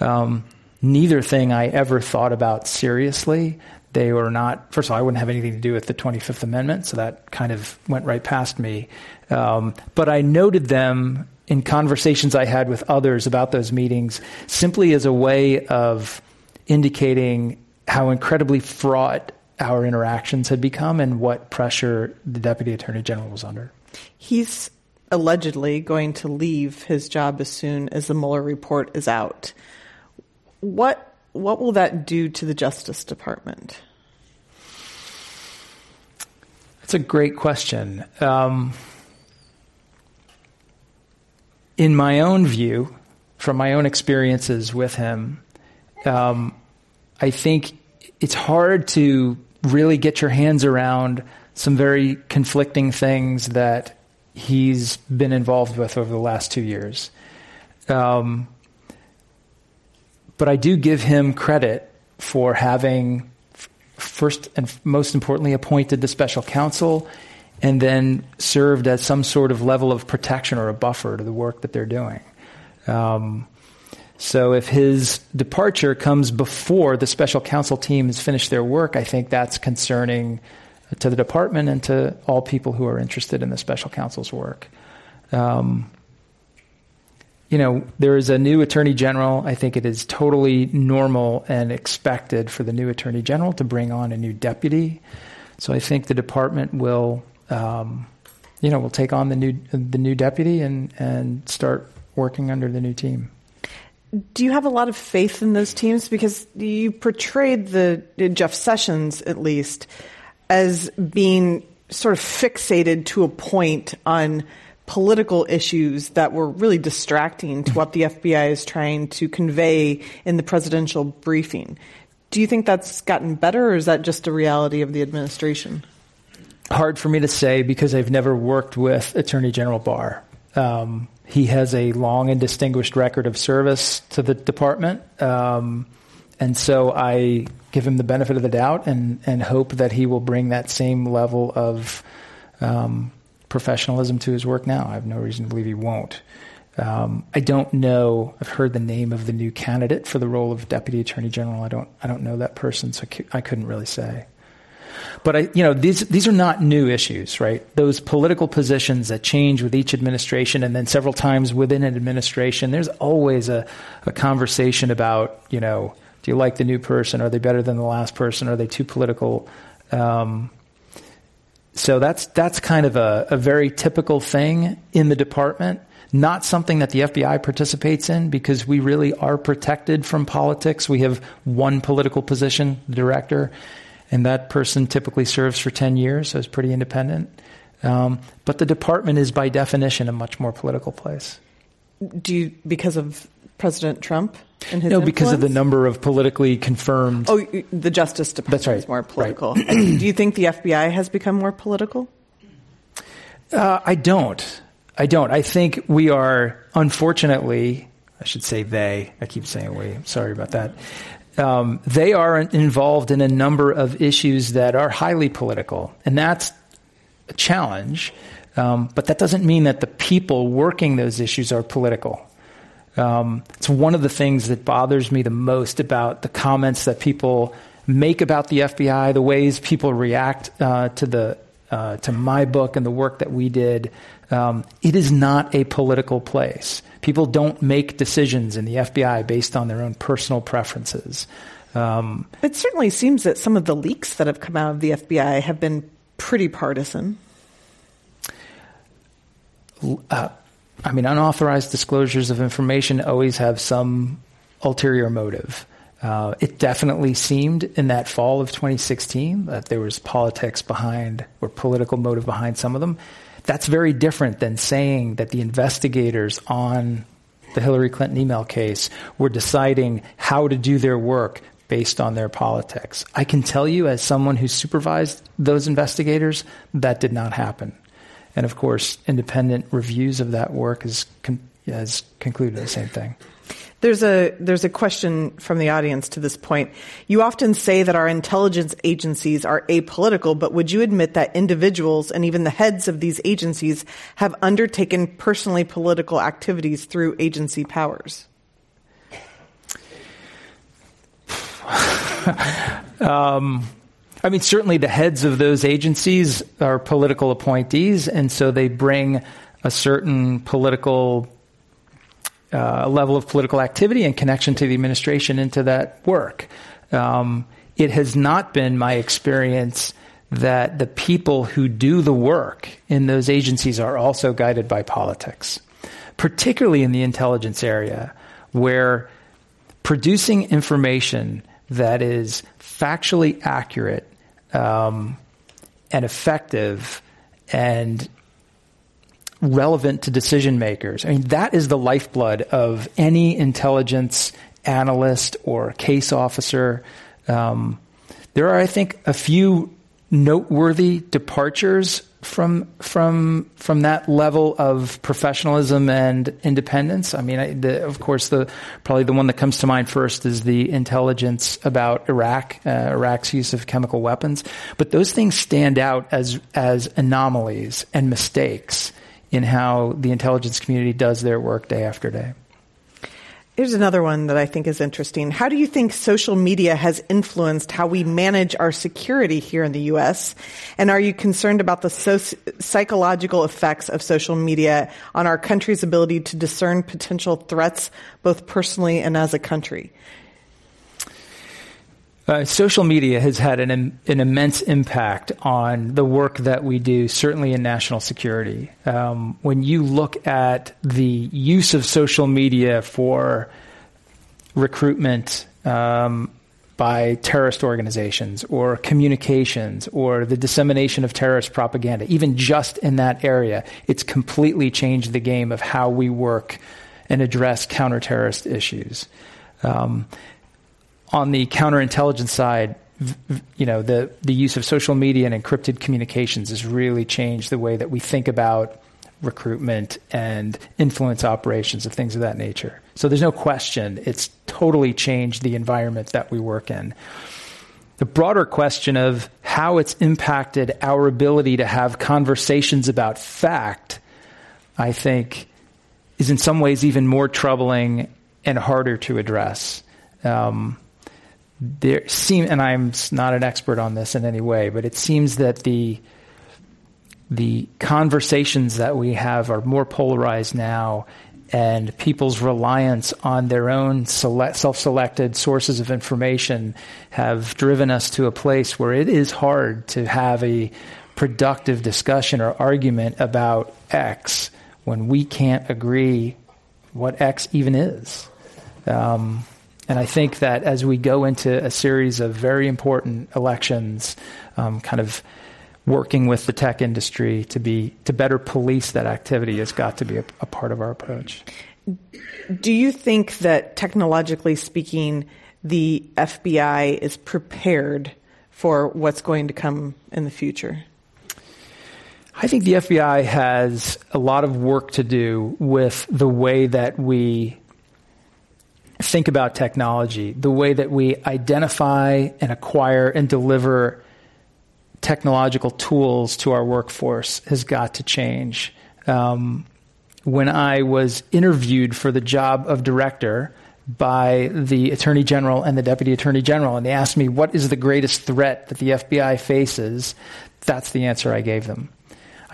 Um, neither thing I ever thought about seriously. They were not. First of all, I wouldn't have anything to do with the 25th Amendment, so that kind of went right past me. Um, but I noted them in conversations I had with others about those meetings, simply as a way of indicating how incredibly fraught our interactions had become and what pressure the Deputy Attorney General was under. He's allegedly going to leave his job as soon as the Mueller report is out. What what will that do to the Justice Department? That's a great question. Um, in my own view, from my own experiences with him, um, I think it's hard to really get your hands around some very conflicting things that he's been involved with over the last two years. Um, but I do give him credit for having first and most importantly appointed the special counsel and then served as some sort of level of protection or a buffer to the work that they're doing. Um, so if his departure comes before the special counsel team has finished their work, I think that's concerning to the department and to all people who are interested in the special counsel's work. Um, you know, there is a new attorney general. I think it is totally normal and expected for the new attorney general to bring on a new deputy. So I think the department will, um, you know, will take on the new the new deputy and and start working under the new team do you have a lot of faith in those teams? Because you portrayed the Jeff Sessions, at least, as being sort of fixated to a point on political issues that were really distracting to what the FBI is trying to convey in the presidential briefing. Do you think that's gotten better, or is that just a reality of the administration? Hard for me to say because I've never worked with Attorney General Barr. Um, he has a long and distinguished record of service to the department. Um, and so I give him the benefit of the doubt and, and hope that he will bring that same level of um, professionalism to his work now. I have no reason to believe he won't. Um, I don't know. I've heard the name of the new candidate for the role of deputy attorney general. I don't. I don't know that person, so I couldn't really say. But I, you know, these these are not new issues, right? Those political positions that change with each administration, and then several times within an administration, there's always a, a conversation about, you know, do you like the new person? Are they better than the last person? Are they too political? Um, so that's that's kind of a, a very typical thing in the department not something that the FBI participates in because we really are protected from politics. We have one political position, the director, and that person typically serves for 10 years, so it's pretty independent. Um, but the department is, by definition, a much more political place. Do you, because of President Trump and his No, influence? because of the number of politically confirmed. Oh, the Justice Department That's right. is more political. Right. <clears throat> Do you think the FBI has become more political? Uh, I don't. I don't. I think we are, unfortunately, I should say they. I keep saying we. I'm sorry about that. Um, they are involved in a number of issues that are highly political, and that's a challenge. Um, but that doesn't mean that the people working those issues are political. Um, it's one of the things that bothers me the most about the comments that people make about the FBI, the ways people react uh, to the uh, to my book and the work that we did. Um, it is not a political place. People don't make decisions in the FBI based on their own personal preferences. Um, it certainly seems that some of the leaks that have come out of the FBI have been pretty partisan. Uh, I mean, unauthorized disclosures of information always have some ulterior motive. Uh, it definitely seemed in that fall of 2016 that there was politics behind or political motive behind some of them. That's very different than saying that the investigators on the Hillary Clinton email case were deciding how to do their work based on their politics. I can tell you, as someone who supervised those investigators, that did not happen. And of course, independent reviews of that work has, con- has concluded the same thing. There's a there's a question from the audience to this point. You often say that our intelligence agencies are apolitical, but would you admit that individuals and even the heads of these agencies have undertaken personally political activities through agency powers? <laughs> um, I mean, certainly the heads of those agencies are political appointees, and so they bring a certain political uh, level of political activity and connection to the administration into that work. Um, it has not been my experience that the people who do the work in those agencies are also guided by politics, particularly in the intelligence area, where producing information that is factually accurate um, and effective and relevant to decision makers. I mean, that is the lifeblood of any intelligence analyst or case officer. Um, there are, I think, a few noteworthy departures from from from that level of professionalism and independence. I mean, I, the, of course, the probably the one that comes to mind first is the intelligence about Iraq, uh, Iraq's use of chemical weapons. But those things stand out as as anomalies and mistakes in how the intelligence community does their work day after day. Here's another one that I think is interesting. How do you think social media has influenced how we manage our security here in the U.S.? And are you concerned about the psychological effects of social media on our country's ability to discern potential threats, both personally and as a country? Uh, social media has had an, an immense impact on the work that we do, certainly in national security. Um, when you look at the use of social media for recruitment um, by terrorist organizations or communications or the dissemination of terrorist propaganda, even just in that area, it's completely changed the game of how we work and address counter-terrorist issues. Um, on the counterintelligence side, you know, the, the use of social media and encrypted communications has really changed the way that we think about recruitment and influence operations and things of that nature. So there's no question it's totally changed the environment that we work in. The broader question of how it's impacted our ability to have conversations about fact, I think, is in some ways even more troubling and harder to address. Um, there seem, and I'm not an expert on this in any way, but it seems that the the conversations that we have are more polarized now, and people's reliance on their own select, self-selected sources of information have driven us to a place where it is hard to have a productive discussion or argument about X when we can't agree what X even is. Um, and I think that as we go into a series of very important elections, um, kind of working with the tech industry to be to better police that activity has got to be a, a part of our approach. Do you think that technologically speaking, the FBI is prepared for what's going to come in the future? I think the FBI has a lot of work to do with the way that we think about technology, the way that we identify and acquire and deliver technological tools to our workforce has got to change. Um, when I was interviewed for the job of director by the Attorney General and the Deputy Attorney General, and they asked me, What is the greatest threat that the FBI faces? That's the answer I gave them.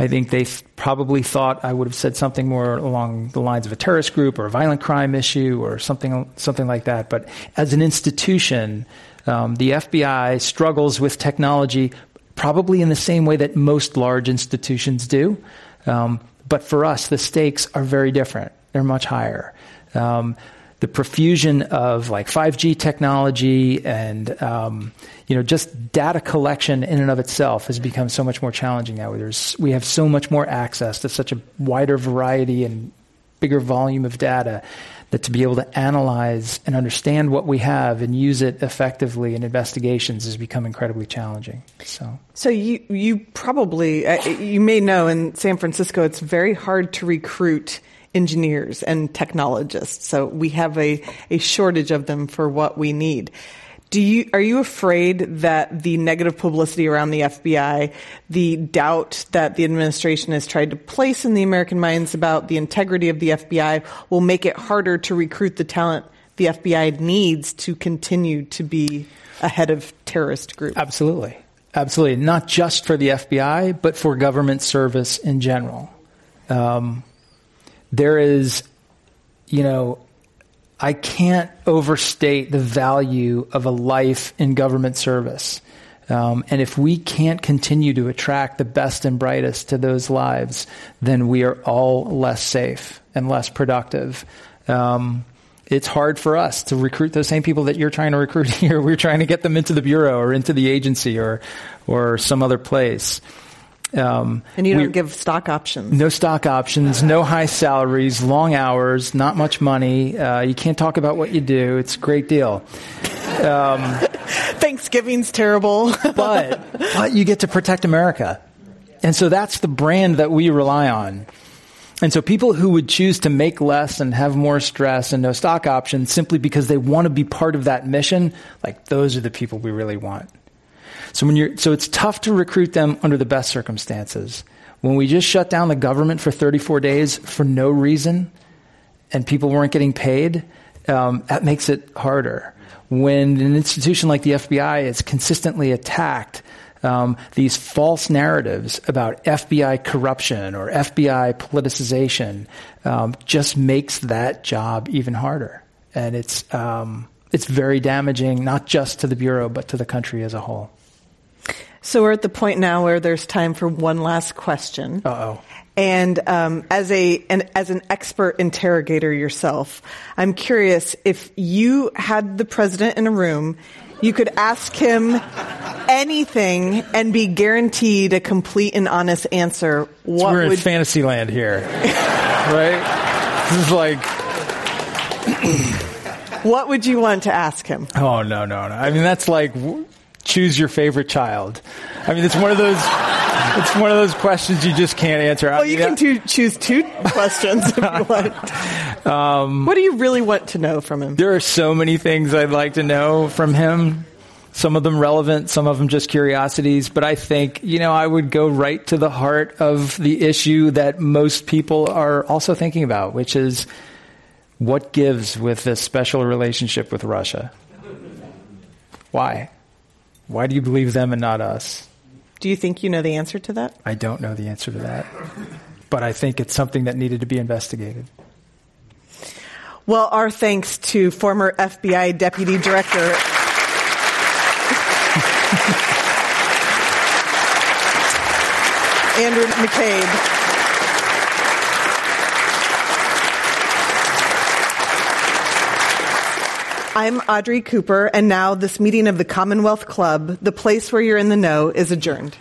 I think they th- probably thought I would have said something more along the lines of a terrorist group or a violent crime issue or something, something like that. But as an institution, um, the FBI struggles with technology probably in the same way that most large institutions do. Um, but for us, the stakes are very different. They're much higher. Um, the profusion of like 5G technology and um, you know just data collection in and of itself has become so much more challenging now. There's we have so much more access to such a wider variety and bigger volume of data that to be able to analyze and understand what we have and use it effectively in investigations has become incredibly challenging. So, so you you probably uh, you may know in San Francisco it's very hard to recruit engineers and technologists. So we have a, a shortage of them for what we need. Do you, are you afraid that the negative publicity around the FBI, the doubt that the administration has tried to place in the American minds about the integrity of the FBI will make it harder to recruit the talent the FBI needs to continue to be ahead of terrorist groups? Absolutely. Absolutely. Not just for the FBI, but for government service in general. Um, there is, you know, I can't overstate the value of a life in government service. Um, and if we can't continue to attract the best and brightest to those lives, then we are all less safe and less productive. Um, it's hard for us to recruit those same people that you're trying to recruit <laughs> here. We're trying to get them into the bureau or into the agency or, or some other place. Um, and you don't give stock options. No stock options, no high salaries, long hours, not much money. Uh, you can't talk about what you do. It's a great deal. Um, <laughs> Thanksgiving's terrible. <laughs> but, but you get to protect America. And so that's the brand that we rely on. And so people who would choose to make less and have more stress and no stock options simply because they want to be part of that mission, like those are the people we really want. So when you're, so it's tough to recruit them under the best circumstances. When we just shut down the government for 34 days for no reason, and people weren't getting paid, um, that makes it harder. When an institution like the FBI is consistently attacked, um, these false narratives about FBI corruption or FBI politicization um, just makes that job even harder, and it's um, it's very damaging not just to the bureau but to the country as a whole. So we're at the point now where there's time for one last question. oh. And um, as a an, as an expert interrogator yourself, I'm curious if you had the president in a room, you could ask him anything and be guaranteed a complete and honest answer. What so we're would... in fantasy land here, <laughs> right? This is like. what would you want to ask him? Oh no no no! I mean that's like choose your favorite child. I mean, it's one of those. It's one of those questions you just can't answer. Well, you can two, choose two questions if you want. <laughs> Um, what do you really want to know from him? There are so many things I'd like to know from him. Some of them relevant, some of them just curiosities. But I think, you know, I would go right to the heart of the issue that most people are also thinking about, which is what gives with this special relationship with Russia? Why? Why do you believe them and not us? Do you think you know the answer to that? I don't know the answer to that. But I think it's something that needed to be investigated. Well, our thanks to former FBI Deputy Director. <laughs> Andrew McCabe. I'm Audrey Cooper, and now this meeting of the Commonwealth Club, the place where you're in the know, is adjourned.